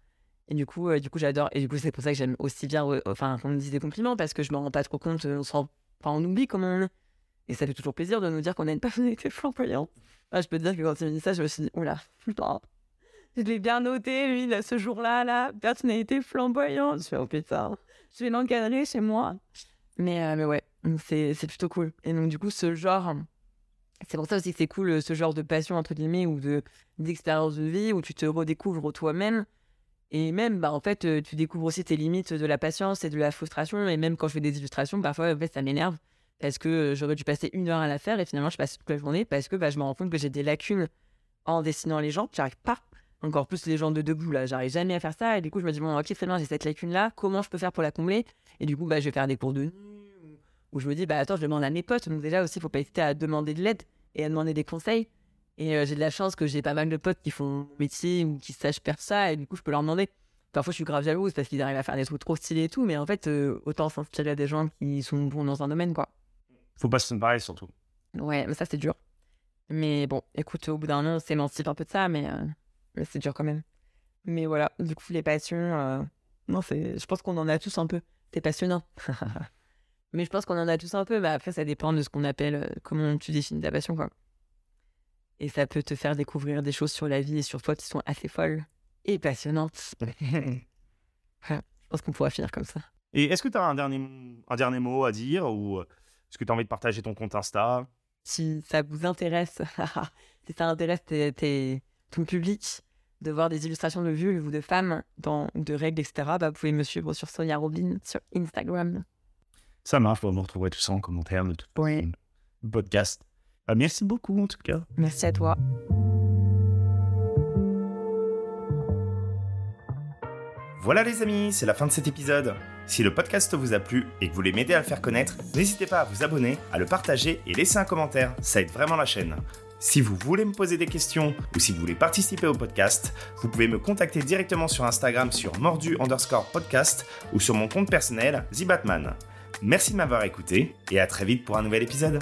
Et du coup, euh, coup j'adore. Et du coup, c'est pour ça que j'aime aussi bien euh, enfin, qu'on me dise des compliments parce que je me rends pas trop compte. euh, On, enfin, on oublie comment on est. Et ça fait toujours plaisir de nous dire qu'on a une personnalité [LAUGHS] flamboyante. Ah, je peux te dire que quand il m'a dit ça, je me suis dit, oula, [LAUGHS] putain. Je l'ai bien noté, lui, là, ce jour-là, là, personnalité flamboyante. Je fais, oh putain, je vais l'encadrer chez moi. Mais, mais ouais, c'est plutôt cool. Et donc, du coup, ce genre, c'est pour ça aussi que c'est cool, euh, ce genre de passion, entre guillemets, ou de- d'expérience de, vie, où tu te redécouvres toi-même. Et même, bah, en fait, euh, tu découvres aussi tes limites de la patience et de la frustration. Et même quand je fais des illustrations, parfois, en fait, ça m'énerve. Parce que euh, j'aurais dû passer une heure à la faire et finalement, je passe toute la journée parce que bah, je me rends compte que j'ai des lacunes en dessinant les gens. J'arrive pas. Encore plus les gens de debout, là. J'arrive jamais à faire ça. Et du coup, je me dis, bon, ok, très bien, j'ai cette lacune-là. Comment je peux faire pour la combler? Et du coup, bah, je vais faire des cours de nuit. ou- Où je me dis, bah, attends, je demande à mes potes. Donc, déjà aussi, faut pas hésiter à demander de l'aide et à demander des conseils. Et euh, j'ai de la chance que j'ai pas mal de potes qui font métier ou qui sachent faire ça. Et du coup, je peux leur demander. Parfois, je suis grave jalouse parce qu'ils arrivent à faire des trucs trop stylés et tout. Mais en fait, euh, autant s'inspirer à des gens qui sont bons dans un domaine, quoi. Faut pas se comparer surtout. Ouais, mais ça, c'est dur. Mais bon, écoute, au bout d'un moment, on s'émancipe un peu de ça, mais, euh, mais c'est dur quand même. Mais voilà, du coup, les passions, non, c'est, je pense qu'on en a tous un peu. C'est passionnant. [LAUGHS] mais je pense qu'on en a tous un peu. Bah, après, ça dépend de ce qu'on appelle, euh, comment tu définis ta passion, quoi. Et ça peut te faire découvrir des choses sur la vie et sur toi qui sont assez folles et passionnantes. [LAUGHS] Je pense qu'on pourra finir comme ça. Et est-ce que tu as un dernier, un dernier mot à dire ou euh, est-ce que tu as envie de partager ton compte Insta? Si ça vous intéresse, [LAUGHS] si ça intéresse ton public de voir des illustrations de vulves ou de femmes, dans, de règles, etc., bah, vous pouvez me suivre sur Sonia Robin sur Instagram. Ça marche, vous me retrouverez tout ça en commentaire de tout Oui. podcast. Bah, merci beaucoup en tout cas. Merci à toi. Voilà les amis, c'est la fin de cet épisode. Si le podcast vous a plu et que vous voulez m'aider à le faire connaître, n'hésitez pas à vous abonner, à le partager et laisser un commentaire, ça aide vraiment la chaîne. Si vous voulez me poser des questions ou si vous voulez participer au podcast, vous pouvez me contacter directement sur Instagram sur mordu underscore podcast ou sur mon compte personnel, TheBatman. Merci de m'avoir écouté et à très vite pour un nouvel épisode.